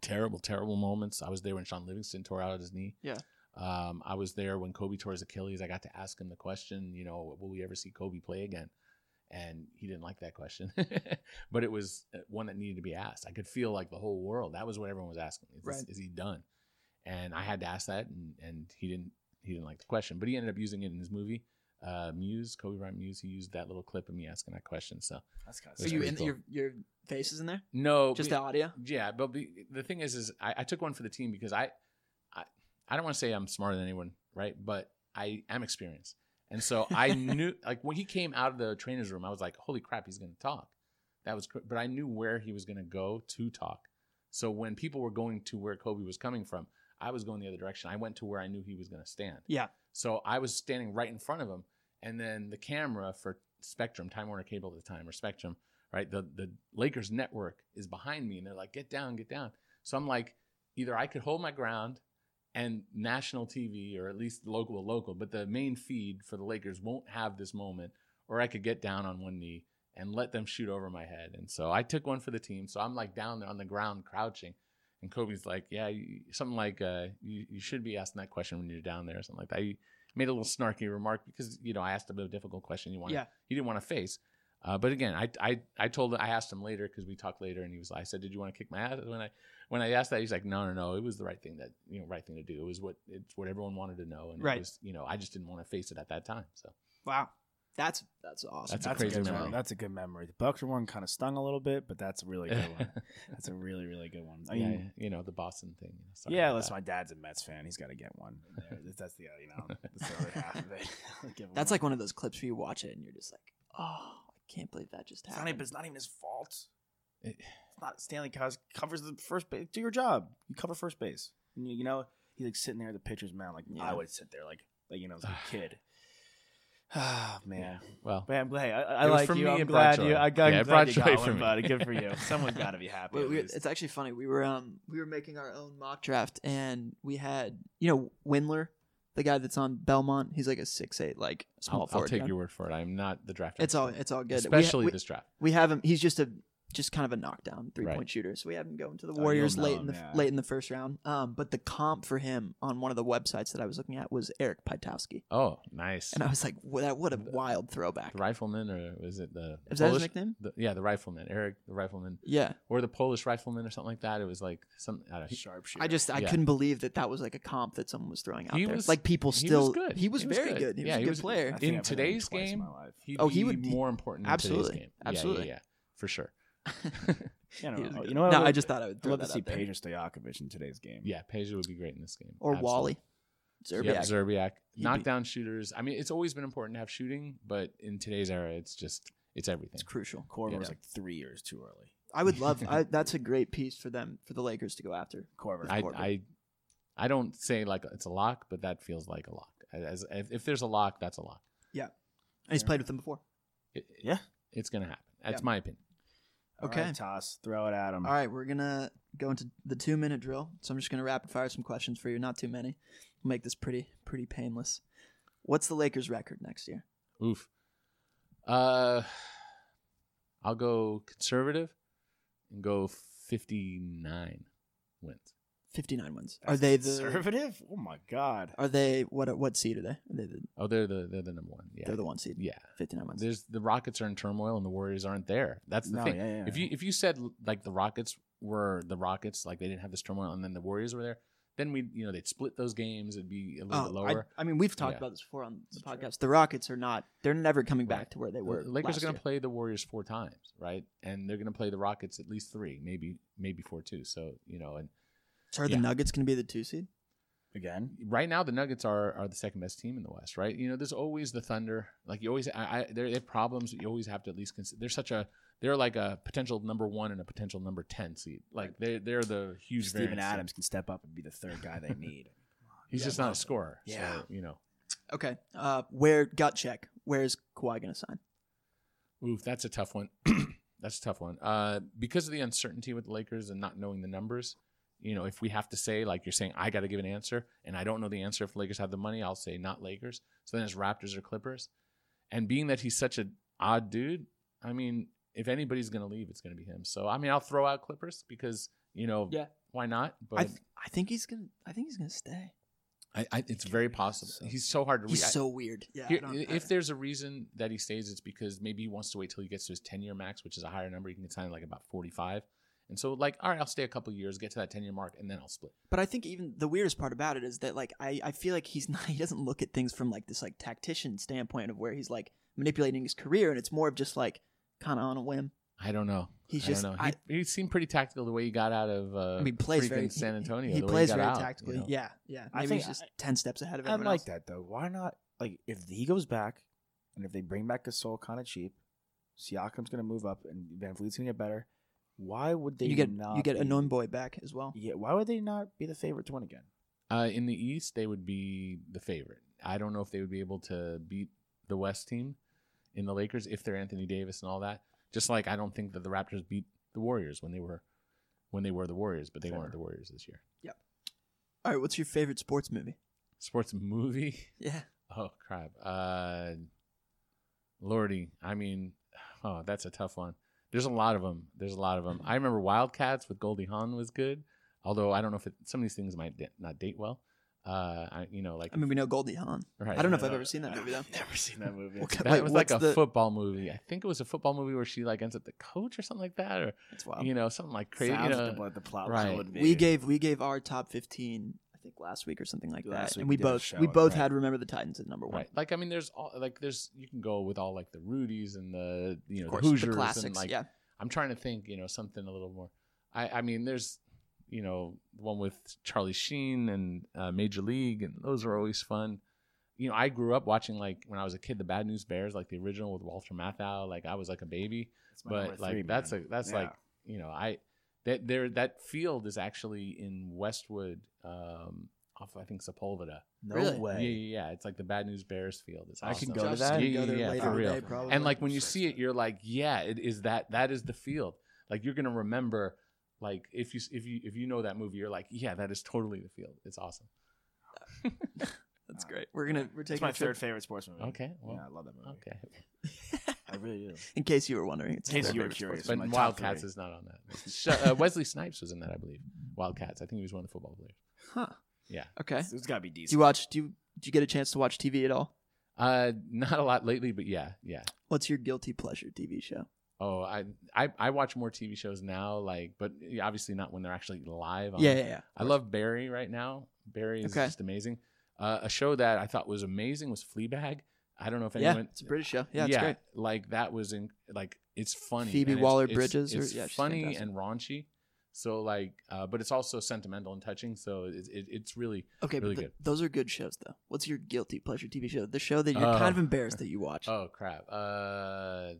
terrible, terrible moments. I was there when Shaun Livingston tore out his knee. Yeah. Um, I was there when Kobe tore his Achilles. I got to ask him the question, you know, will we ever see Kobe play again? And he didn't like that question, but it was uh, one that needed to be asked. I could feel like the whole world. That was what everyone was asking. Is, this- Right. is he done? And I had to ask that, and, and he didn't. He didn't like the question, but he ended up using it in his movie, uh, Muse, Kobe Bryant Muse. He used that little clip of me asking that question. So That's kind It Are you pretty in cool. your your face is in there? no, Just be- the audio? yeah, but be, the thing is, is I, I took one for the team because I, I, I don't want to say I'm smarter than anyone, right? But I am experienced, and so I knew, like when he came out of the trainer's room, I was like, "Holy crap, he's going to talk." That was, cr- but I knew where he was going to go to talk. So when people were going to where Kobe was coming from, I was going the other direction. I went to where I knew he was going to stand. Yeah. So I was standing right in front of him, and then the camera for Spectrum, Time Warner Cable at the time, or Spectrum, right? The the Lakers network is behind me, and they're like, "Get down, get down." So I'm like, either I could hold my ground, and national TV, or at least local, local, but the main feed for the Lakers won't have this moment, or I could get down on one knee and let them shoot over my head. And so I took one for the team. So I'm like down there on the ground crouching. And Kobe's like, yeah, you, something like, uh, you, you should be asking that question when you're down there, or something like that. He made a little snarky remark because, you know, I asked him a difficult question you want Yeah. he didn't want to face. Uh, but again, I, I, I told I asked him later because we talked later, and he was. I said, "Did you want to kick my ass?" When I when I asked that, he's like, "No, no, no. It was the right thing that you know, right thing to do. It was what it's what everyone wanted to know, and Right. it was you know, I just didn't want to face it at that time. So Wow. That's that's awesome. That's a That's crazy good memory. That's a good memory. The Bucks one kind of stung a little bit, but that's a really good one. That's a really, really good one. I yeah, mean, you know, the Boston thing. You know, sorry yeah, about listen, that. my dad's a Mets fan. He's got to get one. That's the, uh, you know, that's the other half of it. That's one. like one of those clips where you watch it and you're just like, oh, I can't believe that just It's not, happened. even, it's not even his fault. It- It's not Stanley Cos covers the first base. Do your job. You cover first base. And you, you know, he's like sitting there at the pitcher's mound. Like Yeah. I would sit there, like, like you know, as a kid. Ah man, Well, but I'm glad. Hey, I, I was like for you. me, I'm it brought glad you. I got Yeah, it glad you got one, me. buddy. Good for you. Someone's got to be happy. We- we- it's actually funny. We were um we were making our own mock draft and we had you know Windler, the guy that's on Belmont. He's like a six eight like small I'll, I'll take guy. your word for it. I'm not the draft. It's all it's all good. Especially we, this draft. we have him. He's just a just kind of a knockdown three Right. point shooter. So we have him going to the Oh, Warriors know late him, in the yeah. late in the first round. Um, but the comp for him on one of the websites that I was looking at was Eric Piatkowski, Oh, nice. and I was like, what, that what a wild throwback. the rifleman, or was it the Is that his nickname? The, yeah, the rifleman, Eric, the rifleman, Yeah, or the Polish rifleman, or something like that. It was like some. I don't know. He- sharpshooter. I just I Yeah. couldn't believe that that was like a comp that someone was throwing out He there. was- like people still he was still good. he was He was very good. good. He was Yeah, a good was- player. In I've heard him today's twice in game, my life. he'd Oh, he be would- more important in absolutely. today's game. Absolutely. Yeah, yeah, for sure. You know, was you good. know what? no, would- I just thought I would I'd love that to see out there. Pedro Stojakovic in today's game. Yeah, Peja would be great in this game. or Absolutely. Wally. Szczerbiak. Yep, Szczerbiak. He'd be- Knockdown shooters. I mean, it's always been important to have shooting, but in today's era, it's just it's everything. It's crucial. Korver Yeah. was like three years too early. I would love. I, that's a great piece for them for the Lakers to go after. Korver. I, Corbin. I I don't say like it's a lock, but that feels like a lock. As if, if there's a lock, that's a lock. Yeah, and he's played with them before. It- Yeah. it's gonna happen. That's Yeah. my opinion. All Okay. right, toss. Throw it at him. All right, we're gonna go into the two minute drill. So I'm just gonna rapid fire some questions for you. Not too many. We'll make this pretty pretty painless. What's the Lakers' record next year? Oof. Uh, I'll go conservative and go 59 wins. 59 wins. That's are they the? conservative? Oh my god. Are they what? What seed are they? Are they the, Oh, they're the they're the number one. Yeah, They're the one seed. yeah. 59 wins. There's the Rockets are in turmoil and the Warriors aren't there. That's the No, thing. yeah, yeah, if you if you said like the Rockets were the Rockets, like they didn't have this turmoil, and then the Warriors were there, then we you know they'd split those games. It'd be a little oh, bit Oh, I, lower. I mean, we've talked Yeah. about this before on the podcast. The Rockets are not; they're never coming back Right. to where they were. The Lakers last are going to play the Warriors four times, right? And they're going to play the Rockets at least three, maybe maybe four too. So you know, and So are the. Nuggets going to be the two seed? Again, right now the Nuggets are are the second best team in the West, right? You know, there's always the Thunder. Like you always, I, I there they have problems. You always have to at least consider. They're such a they're like a potential number one and a potential number ten seed. Like they they're the huge. Steven variance team. Adams can step up and be the third guy they need. He's just not a scorer. Yeah. So, you know, Okay. Uh, where gut check? Where's Kawhi going to sign? oof, that's a tough one. that's a tough one. Uh, because of the uncertainty with the Lakers and not knowing the numbers. You know, if we have to say like you're saying, I got to give an answer, and I don't know the answer. If Lakers have the money, I'll say not Lakers. So then it's Raptors or Clippers. And being that he's such an odd dude, I mean, if anybody's going to leave, it's going to be him. So I mean, I'll throw out Clippers because you know, Yeah. why not? But I th- I think he's gonna. I think he's gonna stay. I, I, it's very possible. he's so hard to read. He's so weird. Yeah. Here, don't- if there's a reason that he stays, it's because maybe he wants to wait till he gets to his 10 year max, which is a higher number. He can sign like about 45. And so, like, all right, I'll stay a couple years, get to that 10 year mark, and then I'll split. But I think even the weirdest part about it is that like I, I feel like he's not he doesn't look at things from like this like tactician standpoint of where he's like manipulating his career and it's more of just like kind of on a whim. I don't know. He's I just- don't know. I- he, he seemed pretty tactical the way he got out of uh, I mean, he plays very San Antonio. He, the way plays got very out, you tactically. know? Yeah, yeah. I think he's just I- ten steps ahead of everyone I everyone like else. that though. Why not? Like, if he goes back, and if they bring back Gasol kind of cheap, Siakam's going to move up, and VanVleet's going to get better. Why would they You get not? you get be, a boy back as well. Yeah. Why would they not be the favorite to win again? Uh, in the East, they would be the favorite. I don't know if they would be able to beat the West team in the Lakers if they're Anthony Davis and all that. Just like I don't think that the Raptors beat the Warriors when they were when they were the Warriors, but they Fair. weren't the Warriors this year. Yep. All right, what's your favorite sports movie? Sports movie? Yeah. Oh crap. Uh, Lordy, I mean, oh, that's a tough one. There's a lot of them. There's a lot of them. I remember Wildcats with Goldie Hawn was good, although I don't know if it, some of these things might da- not date well. Uh, I, you know, like I mean, we know Goldie Hawn. Right. I don't know if I've ever seen that movie though. I've never seen that movie. Okay. that Wait, was like a the- football movie. I think it was a football movie where she like ends up the coach or something like that, or That's wild. you know, something like crazy. Sounds you know, like the plot right. would be. we gave we gave our top fifteen, I think last week or something like Last that, week and we we did a both show we both right. had Remember the Titans at number one. Right. Like I mean, there's all like there's you can go with all like the Rudies and the you know Of course, the the Hoosiers classics. and like yeah, I'm trying to think, you know, something a little more. I I mean, there's you know the one with Charlie Sheen and uh, Major League, and those are always fun. You know, I grew up watching like when I was a kid, the Bad News Bears, like the original with Walter Matthau. Like I was like a baby, That's my number but like three, that's man. a that's Yeah. like you know I that there that field is actually in Westwood. Um, off I think Sepulveda. no Really? Way. yeah, yeah. It's like the Bad News Bears field. It's awesome. I can go to Josh is that? gonna Yeah, go there yeah, later for real. today, probably. And like when you see it, you're like, yeah, it is that. That is the field. Like you're gonna remember. Like if you if you if you know that movie, you're like, yeah, that is totally the field. It's awesome. that's great. We're gonna we're taking. It's taking my a trip. third favorite sports movie. Okay, well, yeah, I love that movie. Okay, I really do. In case you were wondering, it's In case you were curious. but Wildcats three. is not on that. Uh, Wesley Snipes was in that, I believe. Wildcats. I think he was one of the football players. Huh. Yeah. Okay. It's got to be decent. Do you watch? Do you, did you get a chance to watch TV at all? Uh, not a lot lately, but yeah, yeah. What's your guilty pleasure TV show? Oh, I I, I watch more TV shows now, like, but obviously not when they're actually live. on- Yeah, yeah, yeah. I love Barry right now. Barry is Okay. just amazing. Uh, a show that I thought was amazing was Fleabag. I don't know if anyone. Yeah, it's a British show. Yeah, it's great. like that was in like it's funny. Phoebe it's- Waller-Bridges, It's, or- yeah, funny and raunchy. So like, uh, but it's also sentimental and touching. So it, it, it's really Okay, really but th- good. those are good shows, though. What's your guilty pleasure TV show? The show that you're Oh. kind of embarrassed that you watch. Oh crap. Uh,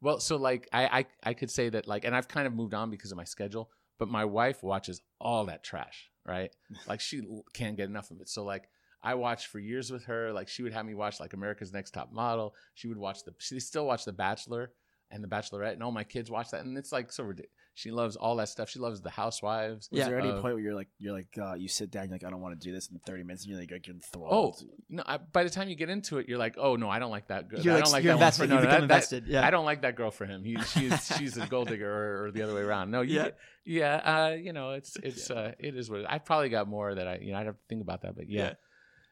well, so like I, I I could say that like, and I've kind of moved on because of my schedule. But my wife watches all that trash, right? like she can't get enough of it. So like. I watched for years with her. Like she would have me watch like America's Next Top Model. She would watch the. She still watch The Bachelor and The Bachelorette, and all my kids watch that. And it's like so ridiculous. She loves all that stuff. She loves The Housewives. Was Yeah. there any Uh, point where you're like, you're like, uh, you sit down, you're like, I don't want to do this in 30 minutes, and you're like, you're enthralled. Oh no! I, by the time you get into it, you're like, oh no, I don't like that girl. You're I don't like that one for- no, become that- invested, yeah. I don't like that girl for him. He, she's she's a gold digger, or, or the other way around. No, you Yeah. yeah, uh, you know, it's it's uh, it is what it, I probably got more that I you know I'd have to think about that, but yeah.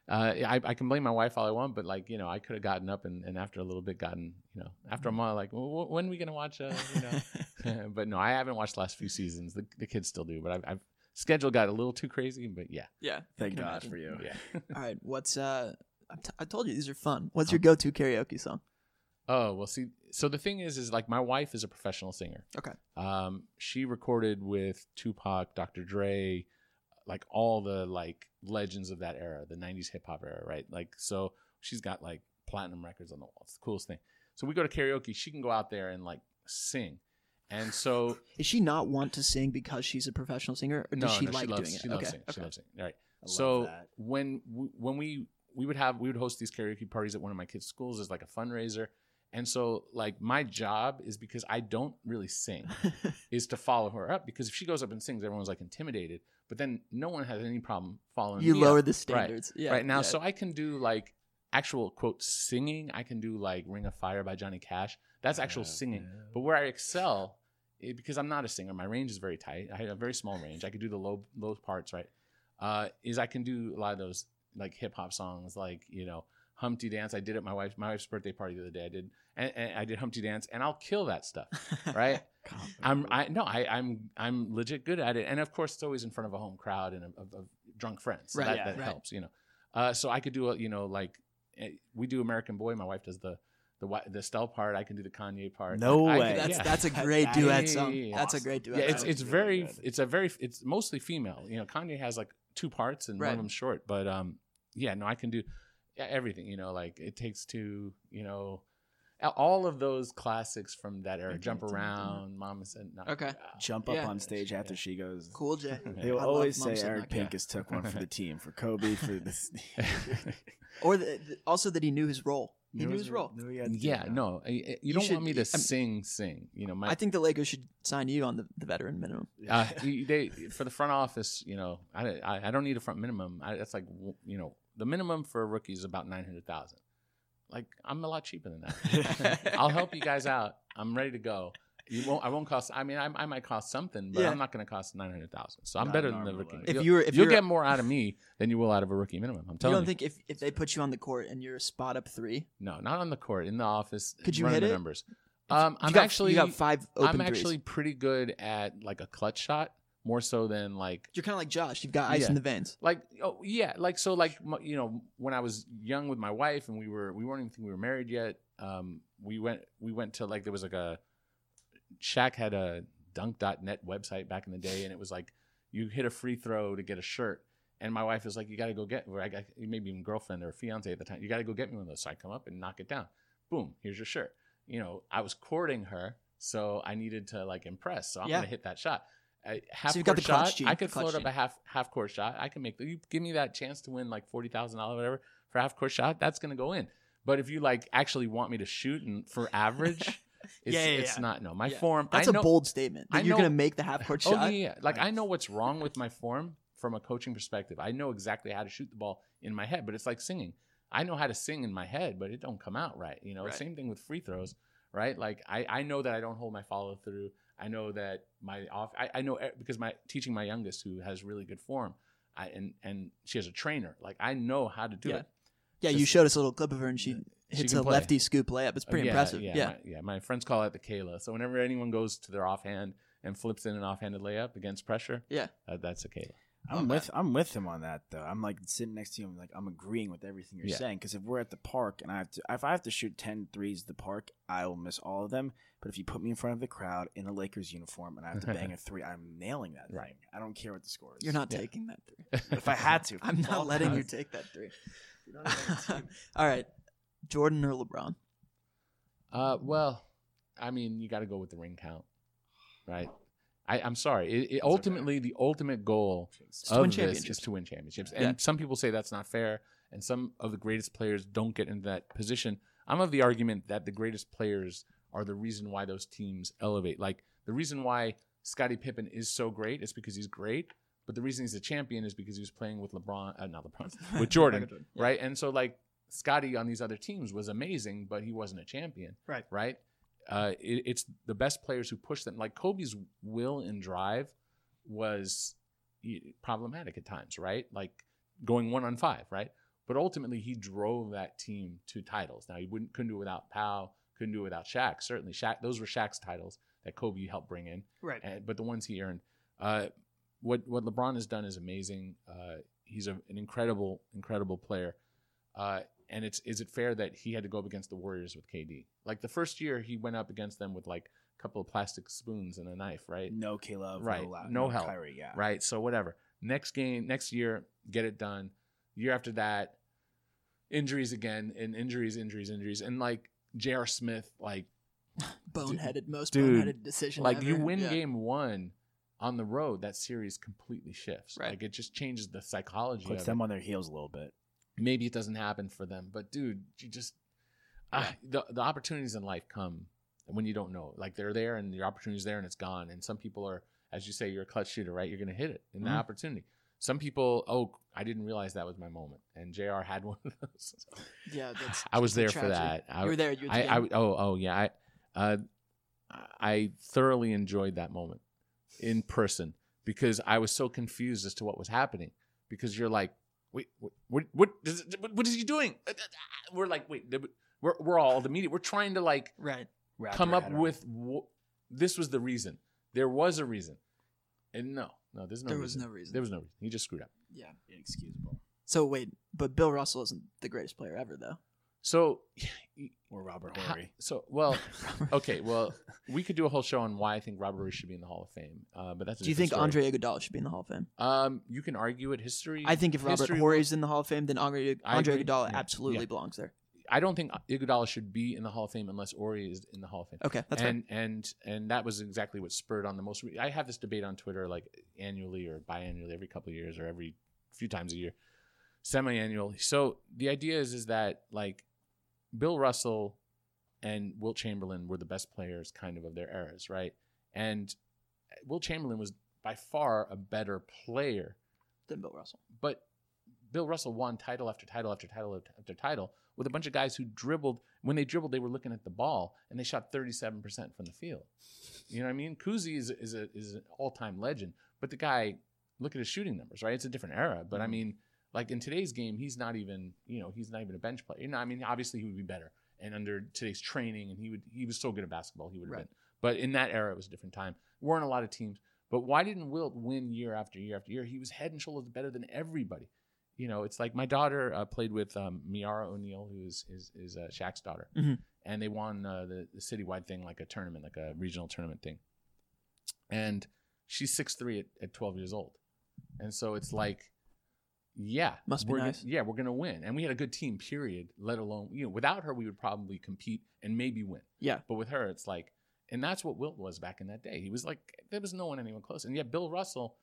Uh, I, I can blame my wife all I want, but like you know, I could have gotten up and, and after a little bit gotten you know after a month like well, wh- when are we gonna watch uh, you know, but no, I haven't watched the last few seasons. The, the kids still do, but I've, I've schedule got a little too crazy, but yeah, Yeah. Thank God imagine. for you. yeah. All right. What's uh? I t- I told you these are fun. What's your go-to karaoke song? Oh well, see, so the thing is, is like my wife is a professional singer. Okay. Um, she recorded with Tupac, Dr. Dre, like all the like legends of that era, the '90s hip hop era, right? Like, so she's got like platinum records on the wall. It's the coolest thing. So we go to karaoke. She can go out there and like sing, and so Is she not want to sing because she's a professional singer, or does she like loves, doing it? She loves okay. singing. okay. She loves singing. All right. So that. when we, when we we would have we would host these karaoke parties at one of my kids' schools as like a fundraiser, and so like my job is because I don't really sing is to follow her up because if she goes up and sings, everyone's like intimidated. But then no one has any problem following. you lower up. the standards. Right. Yeah. right now, yeah. so I can do like actual quote singing. I can do like "Ring of Fire" by Johnny Cash. That's actual singing. But where I excel, eh, because I'm not a singer, my range is very tight. I have a very small range. I could do the low low parts, right? Uh, is I can do a lot of those like hip hop songs, like you know Humpty Dance. I did at my wife's my wife's birthday party the other day. I did and, and I did Humpty Dance, and I'll kill that stuff, right? I'm I no I I'm I'm legit good at it, and of course it's always in front of a home crowd and of, drunk friends. So Right, that, yeah, that right. helps, you know. Uh, so I could do a you know like eh, we do American Boy. My wife does the the the Estelle part. I can do the Kanye part. No I way. can- that's yeah. that's a great duet song. awesome. That's a great duet. yeah, it's it's very good. it's a very it's mostly female. You know, Kanye has like two parts and one of them's short, but um, yeah, no, I can do everything. You know, like it takes two. You know, all of those classics from that era. Jump around, Mama said no. Okay. Jump up Yeah. on stage after she goes. cool, Jay. They will always say Said Eric Knock. Pincus took one for the team, for Kobe, for this. Or the, the- also that he knew his role. He knew his role. Knew he had to do yeah, that. no, I- I- you, You don't should- want me to I'm- sing, sing. You know, my I think the Lakers should sign you on the, the veteran minimum. uh, they for the front office, you know, I, I, I don't need a front minimum. I, that's like you know, the minimum for a rookie is about nine hundred thousand. Like I'm a lot cheaper than that. I'll help you guys out. I'm ready to go. You won't. I won't cost. I mean, I, I might cost something, but Yeah. I'm not going to cost nine hundred thousand. So I'm Not better than the arm and a rookie. leg. If You'll- you were- if you'll you're- get more out of me than you will out of a rookie minimum. I'm telling You telling don't you. think if, if they put you on the court and you're a spot up three, no, not on the court. In the office. Could you hit the it? numbers? Um, you I'm got, actually. you got five open I'm threes. actually pretty good at like a clutch shot, more so than like You're kind of like Josh. You've got ice Yeah. in the veins. like oh yeah like so like m- you know when i was young with my wife and we were we weren't even think we were married yet um we went we went to like there was like a Shaq had a dunk.net website back in the day and it was like you hit a free throw to get a shirt and my wife was like you got to go get or I got maybe even girlfriend or fiance at the time you got to go get me one of those so i come up and knock it down boom here's your shirt you know i was courting her so i needed to like impress so i'm Yeah. gonna hit that shot a half you've got court the shot i could clutch float up a half half court shot i can make you give me that chance to win like $40000 whatever for half court shot that's gonna go in but if you like actually want me to shoot and for average it's, Yeah, yeah, it's yeah. not no my Yeah. form That's I a know, bold statement. That I you're going to make the half court Oh shot. yeah, yeah. Like I know what's wrong with my form from a coaching perspective. I know exactly how to shoot the ball in my head, but it's like singing. I know how to sing in my head, but it don't come out right. You know, Right. same thing with free throws, right? Like I, I know that I don't hold my follow through. I know that my off. I, I know e- because my teaching my youngest who has really good form, I, and and she has a trainer. Like I know how to do Yeah. it. Yeah, you showed us a little clip of her and she She hits can a play. lefty scoop layup. It's Uh, pretty yeah, impressive. Yeah, Yeah. My, yeah. My friends call it the Kayla. So whenever anyone goes to their offhand and flips in an offhanded layup against pressure, Yeah. uh, that's a Kayla. I'm with I'm with him on that though. I'm like sitting next to him, like I'm agreeing with everything you're Yeah. saying. Because if we're at the park and I have to, if I have to shoot 10 threes at the park, I will miss all of them. But if you put me in front of the crowd in a Lakers uniform and I have to bang a three, I'm nailing that. Right. Thing. I don't care what the score is. You're not Yeah. taking that three. If I had to, I'm not letting you take that three. All right. Jordan or LeBron? Uh, well, I mean, you got to go with the ring count, right? I, I'm sorry. It, it ultimately, the ultimate goal to win of this is to win championships. Yeah. And some people say that's not fair, and some of the greatest players don't get into that position. I'm of the argument that the greatest players are the reason why those teams elevate. Like the reason why Scottie Pippen is so great is because he's great, but the reason he's a champion is because he was playing with LeBron, uh, not LeBron, with Jordan, yeah. right? And so like Scottie on these other teams was amazing, but he wasn't a champion, Right. Right. Uh, it, it's the best players who push them. Like Kobe's will and drive was problematic at times, right? Like going one on five, right? But ultimately, he drove that team to titles. Now he wouldn't couldn't do it without Pau, couldn't do it without Shaq. Certainly, Shaq. Those were Shaq's titles that Kobe helped bring in, Right. and, but the ones he earned. Uh, what what LeBron has done is amazing. Uh, he's a, an incredible, incredible player. Uh, and it's is it fair that he had to go up against the Warriors with KD? Like the first year, he went up against them with like a couple of plastic spoons and a knife, right? No Caleb, Right. No, No help. Kyrie, yeah. Right. So whatever. Next game, next year, get it done. Year after that, injuries again, and injuries, injuries, injuries, and like J.R. Smith, like boneheaded, most Dude, boneheaded decision. like you win Yeah. game one on the road, that series completely shifts. Right. Like it just changes the psychology. Puts them it. on their heels a little bit. Maybe it doesn't happen for them, but dude, you just ah, the the opportunities in life come when you don't know. Like they're there, and your opportunity's there, and it's gone. And some people are, as you say, you're a clutch shooter, right? You're going to hit it in the Mhm. opportunity. Some people, oh, I didn't realize that was my moment, and J.R. had one of those. Yeah, that's. I was there for that. I, You were there. You were I, the I, game. oh, oh, yeah. I, uh, I thoroughly enjoyed that moment in person because I was so confused as to what was happening. Because you're like, wait, what, what, what, is, what, what is he doing? Uh, uh, uh, we're like, wait, we're, we're all the media. We're trying to like right. Wrap come up around. with wh- this was the reason. There was a reason, and no, no, there's no. There was no reason. There was no reason. He just screwed up. Yeah. inexcusable. So wait, but Bill Russell isn't the greatest player ever, though. So, Or Robert Horry. so well, okay, well, we could do a whole show on why I think Robert Horry should be in the Hall of Fame, uh, but that's. A Do you think story. Andre Iguodala should be in the Hall of Fame? Um, you can argue it. History. I think if Robert Horry is in the Hall of Fame, then Andre, Andre. Iguodala Yeah. absolutely Yeah. belongs there. I don't think Iguodala should be in the Hall of Fame unless Horry is in the Hall of Fame. Okay, that's and and and that was exactly what spurred on the most. Re- I have this debate on Twitter like annually or biannually, every couple of years or every few times a year, semi-annually. So the idea is is that like Bill Russell and Wilt Chamberlain were the best players kind of of their eras, right? And uh, Wilt Chamberlain was by far a better player than Bill Russell. but Bill Russell won title after title after title after title with a bunch of guys who dribbled. When they dribbled, they were looking at the ball and they shot 37% from the field. You know what I mean? Cousy is, is, a, is an all time legend, but the guy, look at his shooting numbers, right? It's a different era. But I mm-hmm. mean, like in today's game, he's not even, you know, he's not even a bench player. You know, I mean, obviously he would be better. And under today's training, and he would, he was so good at basketball, he would have Right. been. But in that era, it was a different time. Weren't a lot of teams. But why didn't Wilt win year after year after year? He was head and shoulders better than everybody. You know, it's like my daughter uh, played with um, Me'arah O'Neal, who is is, is uh, Shaq's daughter, Mhm. and they won uh, the, the citywide thing, like a tournament, like a regional tournament thing. And she's six three at, at twelve years old, and so it's like, yeah, Must be we're nice. yeah, we're gonna win, and we had a good team. Period. Let alone you know, without her, we would probably compete and maybe win. Yeah. But with her, it's like, and that's what Wilt was back in that day. He was like, there was no one anyone close. And yet Bill Russell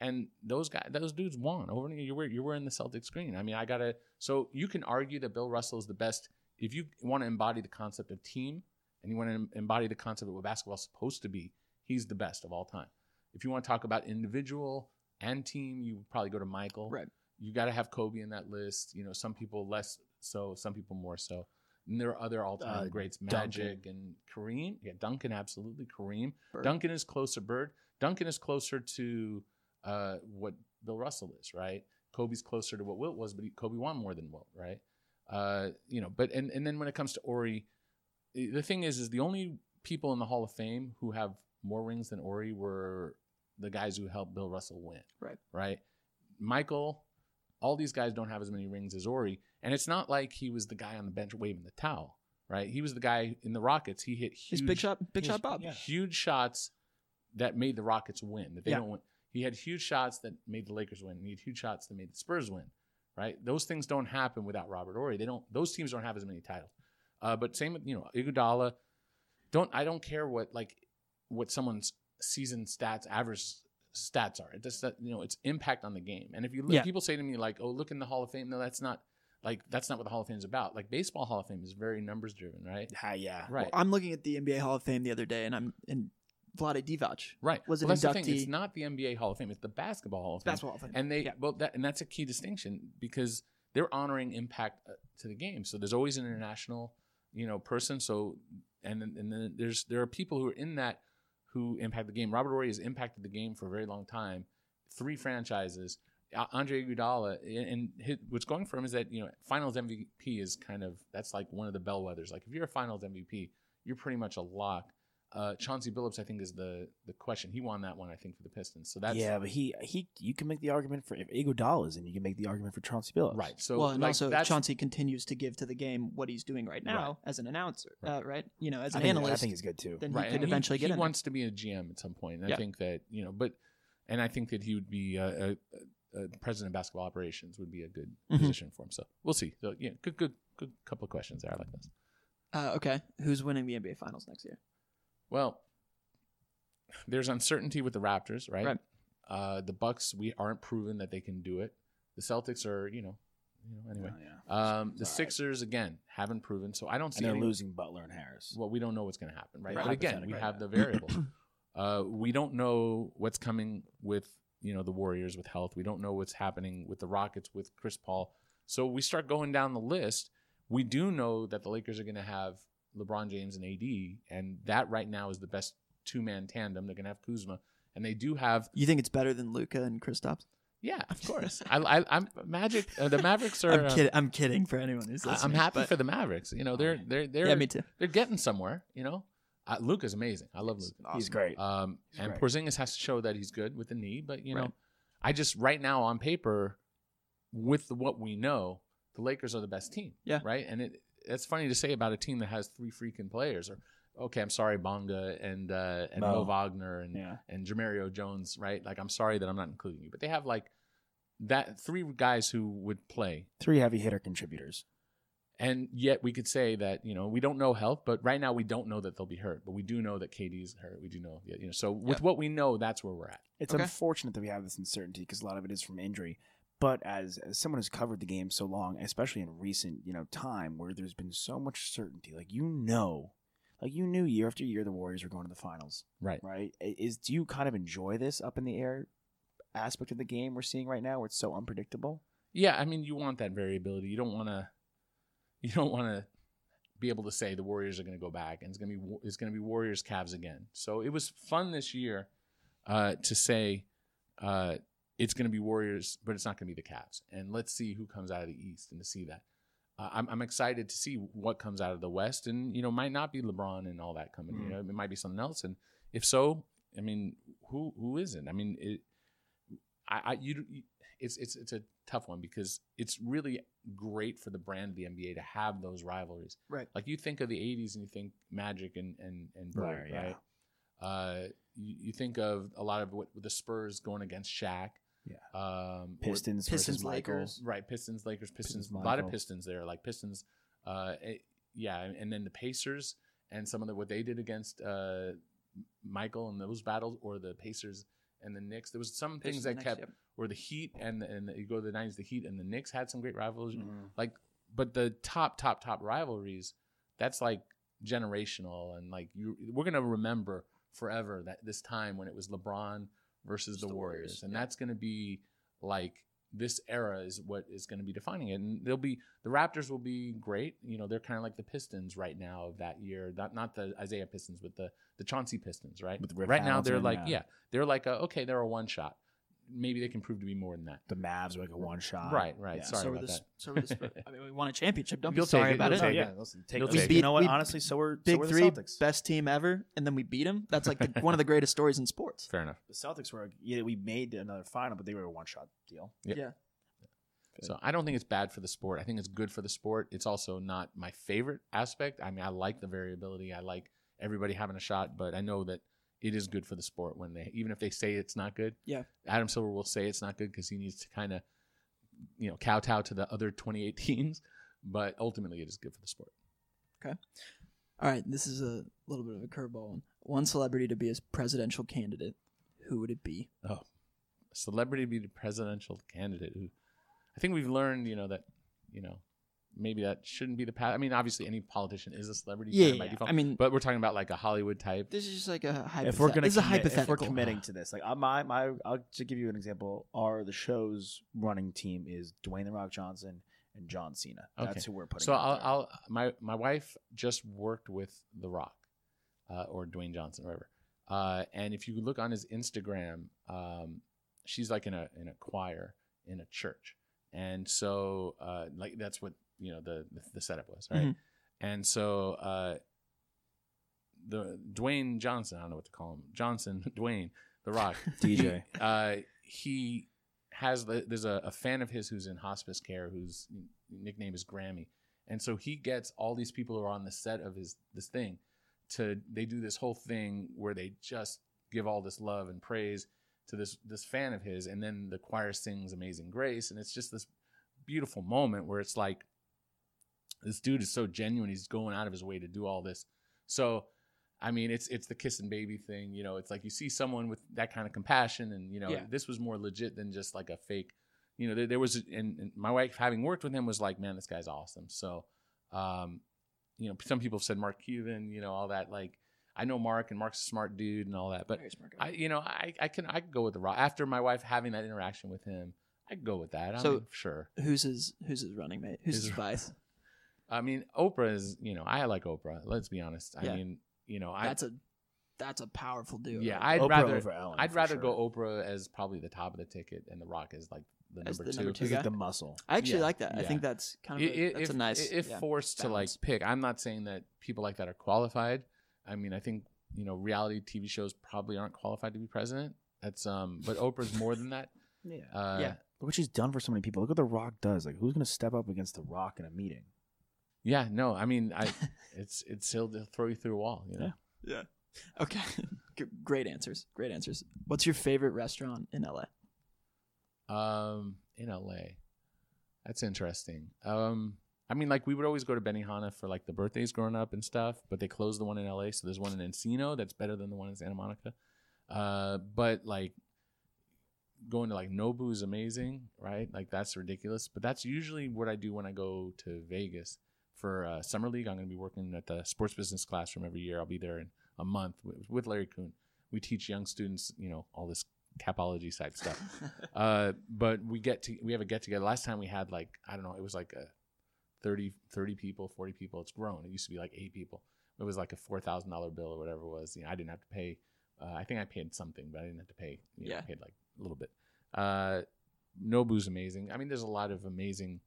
and those guys, those dudes won over. You were you were in the Celtics green. I mean, I gotta. So you can argue that Bill Russell is the best if you want to embody the concept of team and you want to embody the concept of what basketball's supposed to be. He's the best of all time. If you want to talk about individual and team, you would probably go to Michael. Right. You got to have Kobe in that list. You know, some people less so, some people more so. And there are other all-time Uh, greats, Duncan. Magic and Kareem. Yeah, Duncan, absolutely. Kareem. Bird. Duncan is closer. Bird. Duncan is closer to uh, what Bill Russell is, right? Kobe's closer to what Wilt was, but he, Kobe won more than Wilt, right? Uh, you know, but and and then when it comes to Horry, the thing is, is the only people in the Hall of Fame who have more rings than Horry were the guys who helped Bill Russell win, Right. Right. Michael, all these guys don't have as many rings as Horry, and it's not like he was the guy on the bench waving the towel, right? He was the guy in the Rockets. He hit huge, He's big shot, big shot, Bob. yeah. huge shots that made the Rockets win. That they Yeah. don't win. He had huge shots that made the Lakers win. And he had huge shots that made the Spurs win. Right? Those things don't happen without Robert Horry. They don't. Those teams don't have as many titles. Uh, but same with you know Iguodala. Don't I don't care what like what someone's season stats average stats are. It just that you know it's impact on the game. And if you look, Yeah. people say to me like, "Oh, look in the Hall of Fame." No, that's not like that's not what the Hall of Fame is about. Like baseball Hall of Fame is very numbers driven, right? Hi, yeah. Right. Well, I'm looking at the NBA Hall of Fame the other day, and I'm in Vlade Divac. Right. Was well, an that's the thing. inductee- It's not the NBA Hall of Fame. It's the Basketball Hall of Fame. Basketball Hall of Fame. And they Yeah. well that and that's a key distinction because they're honoring impact uh, to the game. So there's always an international, you know, person. So and and then there's there are people who are in that who impact the game. Robert Horry has impacted the game for a very long time. Three franchises. Andre Iguodala and and his, what's going for him is that you know Finals MVP is kind of that's like one of the bellwethers. Like if you're a Finals MVP, you're pretty much a lock. Uh, Chauncey Billups, I think, is the the question. He won that one, I think, for the Pistons. So that's yeah, but he he you can make the argument for if Iguodala is in, you can make the argument for Chauncey Billups. right. So well, and like, also that's, Chauncey continues to give to the game what he's doing right now as an announcer, Right. Uh, right? You know, as I an think, analyst. I think he's good too. then right. he could and eventually he, get he in. there. wants to be a GM at some point. And Yeah. I think that you know, but and I think that he would be uh, a, a president of basketball operations would be a good Mhm. position for him. So we'll see. So yeah, good, good, good couple of questions there. I like this. Uh, okay, who's winning the NBA Finals next year? Well, there's uncertainty with the Raptors, right? Right. Uh, the Bucks, we aren't proven that they can do it. The Celtics are, you know, you know. Anyway, Oh, yeah. um, the All right. Sixers again haven't proven, so I don't see and they're any- losing Butler and Harris. Well, we don't know what's going to happen, right? Right. But again, we Hypothetical, have right. the variables. uh, we don't know what's coming with you know the Warriors with health. We don't know what's happening with the Rockets with Chris Paul. So we start going down the list. We do know that the Lakers are going to have LeBron James and AD, and that right now is the best two man tandem. They're going to have Kuzma, and they do have You think it's better than Luka and Kristaps? yeah, of course. I, I, I'm Magic. Uh, the Mavericks are. I'm uh, kidding. I'm kidding for anyone who's I- listening. I'm happy but- for the Mavericks. You know, they're they're they're Yeah, me too. they're getting somewhere. You know, uh, Luka's amazing. I love Luca. He's great. Um, He's and great. Porzingis has to show that he's good with the knee, but you know, Right. I just right now on paper, with what we know, the Lakers are the best team. Yeah. Right. And it it's funny to say about a team that has three freaking players. Or okay, I'm sorry, Bonga and uh, and Mo. Mo Wagner and Yeah. and Jemerrio Jones. Right. Like I'm sorry that I'm not including you, but they have like that three guys who would play Three heavy hitter contributors. and yet we could say that you know we don't know health, but right now we don't know that they'll be hurt. But we do know that KD is hurt. We do know, you know. So with Yeah. what we know, that's where we're at. It's Okay. unfortunate that we have this uncertainty because a lot of it is from injury. But as, as someone who's covered the game so long, especially in recent you know time where there's been so much certainty, like you know, like you knew year after year the Warriors were going to the finals, Right. right? Is do you kind of enjoy this up in the air aspect of the game we're seeing right now, where it's so unpredictable? Yeah, I mean, you want that variability. You don't want to. You don't want to be able to say the Warriors are going to go back and it's going to be it's going to be Warriors Cavs again. So it was fun this year uh, to say uh, it's going to be Warriors, but it's not going to be the Cavs. And let's see who comes out of the East and to see that. Uh, I'm, I'm excited to see what comes out of the West, and you know, might not be LeBron and all that coming. You Mm. know, it might be something else. And if so, I mean, who who isn't? I mean, it, I, I you, you it's it's it's a tough one because it's really great for the brand of the NBA to have those rivalries. Right. Like you think of the '80s and you think Magic and and and Bird, Right, yeah. right? Uh, you, you think of a lot of what the Spurs going against Shaq. Yeah. Um, Pistons, Pistons. Lakers. right? Pistons, Lakers, Pistons. Pistons, a lot of Pistons there, like Pistons. Uh, it- yeah, and, and then the Pacers and some of the what they did against uh, Michael in those battles, or the Pacers and the Knicks. There was some things that Knicks, kept yep. or the Heat and and you go to the nineties, the Heat and the Knicks had some great rivalries. Mhm. Like, but the top, top, top rivalries, that's like generational, and like you, we're gonna remember forever that this time when it was LeBron versus the, the Warriors, Warriors, and yeah. that's gonna be like this era is what is going to be defining it, and they'll be the Raptors will be great. You know, they're kind of like the Pistons right now of that year, not not the Isiah Pistons, but the the Chauncey Pistons, right? Right now, they're like, yeah. yeah, they're like, a, okay, they're a one shot. Maybe they can prove to be more than that. The Mavs were like a one shot. Right, right. Yeah. Sorry so about the, that. so were the Spurs. I mean, we won a championship. Don't You'll be sorry it, about you'll it. Oh, yeah, listen, take You'll those. take you know what? We- Honestly, so we're Big were the three, Celtics. best team ever, and then we beat them. That's like the, one of the greatest stories in sports. Fair enough. The Celtics were yeah, we made another final, but they were a one shot deal. Yep. Yeah. So I don't think it's bad for the sport. I think it's good for the sport. It's also not my favorite aspect. I mean, I like the variability. I like everybody having a shot, but I know that it is good for the sport when they, even if they say it's not good. Yeah. Adam Silver will say it's not good because he needs to kind of, you know, kowtow to the other 28 teams. But ultimately, it is good for the sport. Okay. All right, this is a little bit of a curveball one. One celebrity to be a presidential candidate. Who would it be? Oh, a celebrity to be the presidential candidate. Who, I think we've learned, you know, that, you know, maybe that shouldn't be the path. I mean, obviously, any politician is a celebrity. Yeah, kind of by yeah. default, I mean- but we're talking about like a Hollywood type. This is just like a hypothetical. If we're gonna this is a hypothetical. if we're committing to this, like uh, my my, I'll to give you an example. Our the show's running team is Dwayne the Rock Johnson and John Cena. That's who we're putting. So I'll. I'll my my wife just worked with The Rock, uh, or Dwayne Johnson, whatever. Uh, and if you look on his Instagram, um, she's like in a in a choir in a church, and so uh, like that's what you know the the, setup was, right? Mhm. And so uh, the Dwayne Johnson. I don't know what to call him. Johnson, Dwayne, The Rock, DJ. He, uh, he has the, there's a, a fan of his who's in hospice care whose nickname is Grammy, and so he gets all these people who are on the set of his this thing to they do this whole thing where they just give all this love and praise to this this fan of his, and then the choir sings Amazing Grace, and it's just this beautiful moment where it's like this dude is so genuine. He's going out of his way to do all this. So, I mean, it's it's the kissing baby thing. You know, it's like you see someone with that kind of compassion, and you know, Yeah. this was more legit than just like a fake. You know, there, there was, and, and my wife having worked with him was like, man, this guy's awesome. So, um, you know, some people have said Mark Cuban, you know, all that. Like, I know Mark, and Mark's a smart dude and all that, but Very smart guy. I, you know, I, I can I could go with the Rock after my wife having that interaction with him. I could go with that. I So- mean, sure. who's his Who's his running mate? Who's His- his vice? I mean, Oprah is, you know, I like Oprah. Let's be honest. I Yeah. mean, you know, I That's a that's a powerful duo. yeah. I'd Oprah rather over Ellen, I'd for rather sure. go Oprah as probably the top of the ticket, and The Rock is like the As number the two. number two He's guy. like the muscle. I actually Yeah, like that. I yeah. think that's kind of I- a, i- that's if, a nice. if yeah, forced to like balance. pick, I'm not saying that people like that are qualified. I mean, I think you know, reality TV shows probably aren't qualified to be president. That's um, but Oprah's more than that. Yeah. Uh, Yeah. Look what she's done for so many people. Look what The Rock does. Like, who's going to step up against The Rock in a meeting? Yeah. No, I mean, I it's it's he'll he'll throw you through a wall. You know? yeah. Okay. G- Great answers. Great answers. What's your favorite restaurant in LA? Um, in LA, that's interesting. Um, I mean, like we would always go to Benihana for like the birthdays growing up and stuff, but they closed the one in LA, so there's one in Encino that's better than the one in Santa Monica. Uh, but like going to like Nobu is amazing, right? Like that's ridiculous. But that's usually what I do when I go to Vegas for uh, summer league. I'm going to be working at the sports business classroom every year. I'll be there in a month with, with Larry Coon. We teach young students, you know, all this capology type stuff. uh, but we get to we have a get together. Last time we had like I don't know, it was like a 30, 30 people, forty people. It's grown. It used to be like eight people. It was like a four thousand dollar bill or whatever it was. You know, I didn't have to pay. Uh, I think I paid something, but I didn't have to pay. You know, Yeah. I paid like a little bit. Uh, Nobu's amazing. I mean, there's a lot of amazing.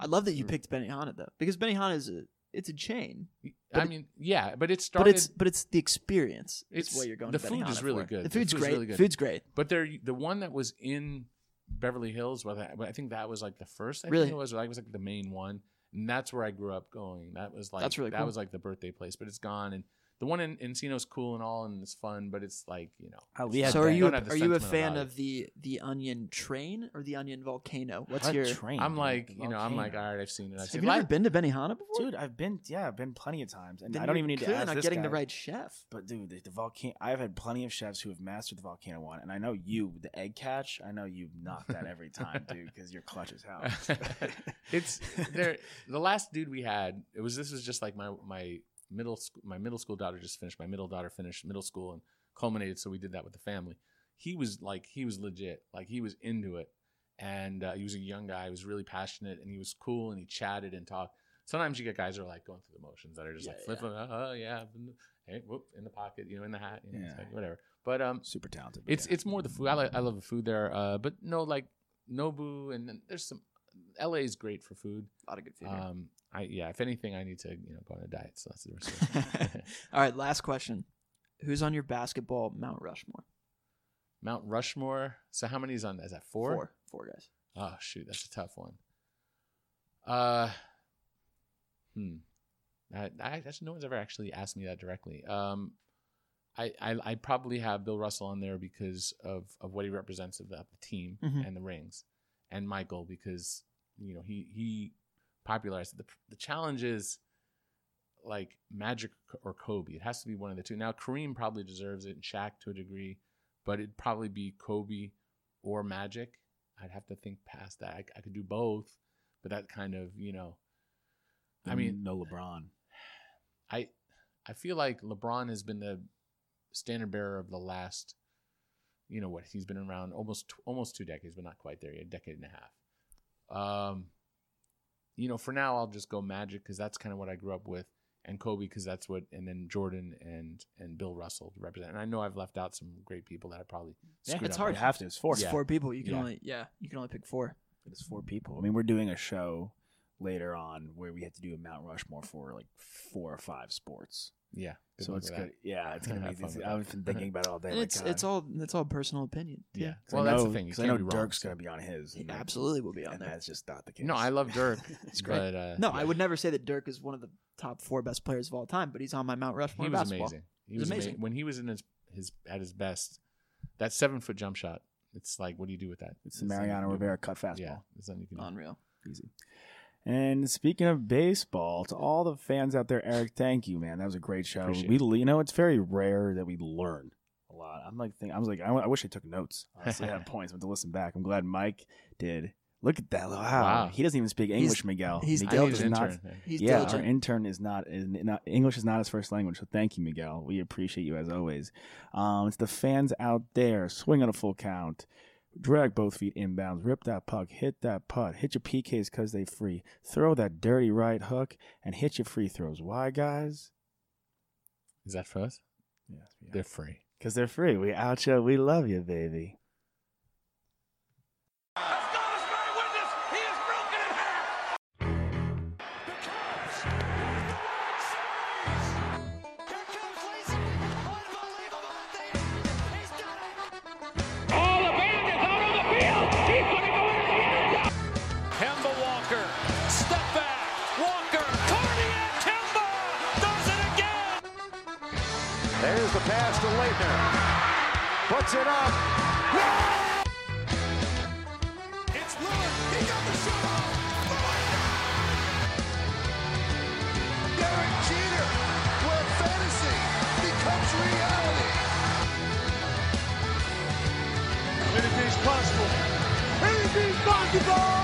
I love that you mm. picked Benihana though, because Benihana is a it's a chain, I mean, yeah, but it but started. it's but it's the experience. It's what you're going. the to food is really for. good. The The food's food's great. really good. Food's great. But there, the one that was in Beverly Hills, well, I think that was like the first. I Really? think it was. That was like the main one, and that's where I grew up going. That was like That's really that cool. was like the birthday place, but it's gone. And the one in Encino's cool and all, and it's fun, but it's like you know. We had so are you a, Don't have the are you a fan of the the Onion Train or the Onion Volcano? What's What your? train? I'm like, you know, I'm like, all right, I've seen it. I've Have seen you it. ever been to Benihana before? Dude, I've been, yeah, I've been plenty of times. And Then I don't even need to clearly ask not this getting guy. the right chef. But dude, the, the volcano. I've had plenty of chefs who have mastered the volcano one, and I know you, the egg catch. I know you knock that every time, dude, because you're clutch as hell. it's there. The last dude we had, it was this was just like my my middle school. My middle school daughter just finished. My middle daughter finished middle school and culminated. So we did that with the family. He was like he was legit. Like he was into it, and uh, he was a young guy. He was really passionate, and he was cool, and he chatted and talked. Sometimes you get guys who are like going through the motions that are just Yeah, like flipping, oh yeah, hey, whoop, in the pocket, you know, in the hat, you know, Yeah. like, whatever. But um, Super talented. but it's yeah. it's more the food. I like I love the food there. Uh, but no, like Nobu and then there's some. LA is great for food. A lot of good food. here. Um, I yeah. If anything, I need to you know go on a diet. So that's the rest. All right, last question. Who's on your basketball Mount Rushmore? Mount Rushmore. So how many is on? Is that four? Four. Four guys. Oh shoot, that's a tough one. Uh, hmm. I, I actually no one's ever actually asked me that directly. Um, I I I probably have Bill Russell on there because of of what he represents of the, of the team Mhm. and the rings, and Michael because you know he he popularized it. the the challenge is like Magic or Kobe. It has to be one of the two. Now Kareem probably deserves it, and Shaq to a degree, but it'd probably be Kobe or Magic. I'd have to think past that. I, I could do both, but that kind of you know. I mean, no LeBron. I I feel like LeBron has been the standard bearer of the last, you know what? He's been around almost almost two decades, but not quite there yet, a decade and a half. Um, you know, for now I'll just go Magic because that's kind of what I grew up with, and Kobe because that's what, and then Jordan and and Bill Russell to represent. And I know I've left out some great people that I probably Yeah, it's up hard. You have to. It's four. It's Yeah. four people. You can Yeah. only yeah. You can only pick four. It's four people. I mean, we're doing a show later on where we had to do a Mount Rushmore for like four or five sports. Yeah. so it's good. Yeah, it's gonna be. fun It's, I've been thinking about it all day. And like, it's God. it's all it's all personal opinion. Yeah. Yeah. 'Cause Well, I that's the thing. You 'cause I know be Dirk's so- gonna be on his. He and absolutely will be on and there. that's just not the case. No, I love Dirk. It's great. But, uh, no, yeah. I would never say that Dirk is one of the top four best players of all time, but he's on my Mount Rushmore He was basketball. amazing. He He was was amazing. amazing. When he was in his, his at his best, that seven foot jump shot, it's like, what do you do with that? It's the Mariano Rivera cut fastball. Yeah. There's nothing you can do. Unreal. Easy. And speaking of baseball, to all the fans out there, Eric, thank you, man. That was a great show. Appreciate We, you know, it's very rare that we learn a lot. I'm like, think, I was like, I, I wish I took notes. Honestly, I had points, but to listen back, I'm glad Mike did. Look at that! Wow, Wow. he doesn't even speak English, Miguel. he's- Miguel need does not. He's yeah, diligent. our intern is not, is not English is not his first language. So thank you, Miguel. We appreciate you as always. Um, it's the fans out there. Swing on a full count. Drag both feet inbounds. Rip that puck. Hit that putt. Hit your PKs because they free. Throw that dirty right hook and hit your free throws. Why, guys? Is that for us? Yes, They're free. because they're free. We out you. We love you, baby. Puts it up. It's Lillard. He got the shot off. Oh Derek Jeter, where fantasy becomes reality. Anything's possible. Anything's possible.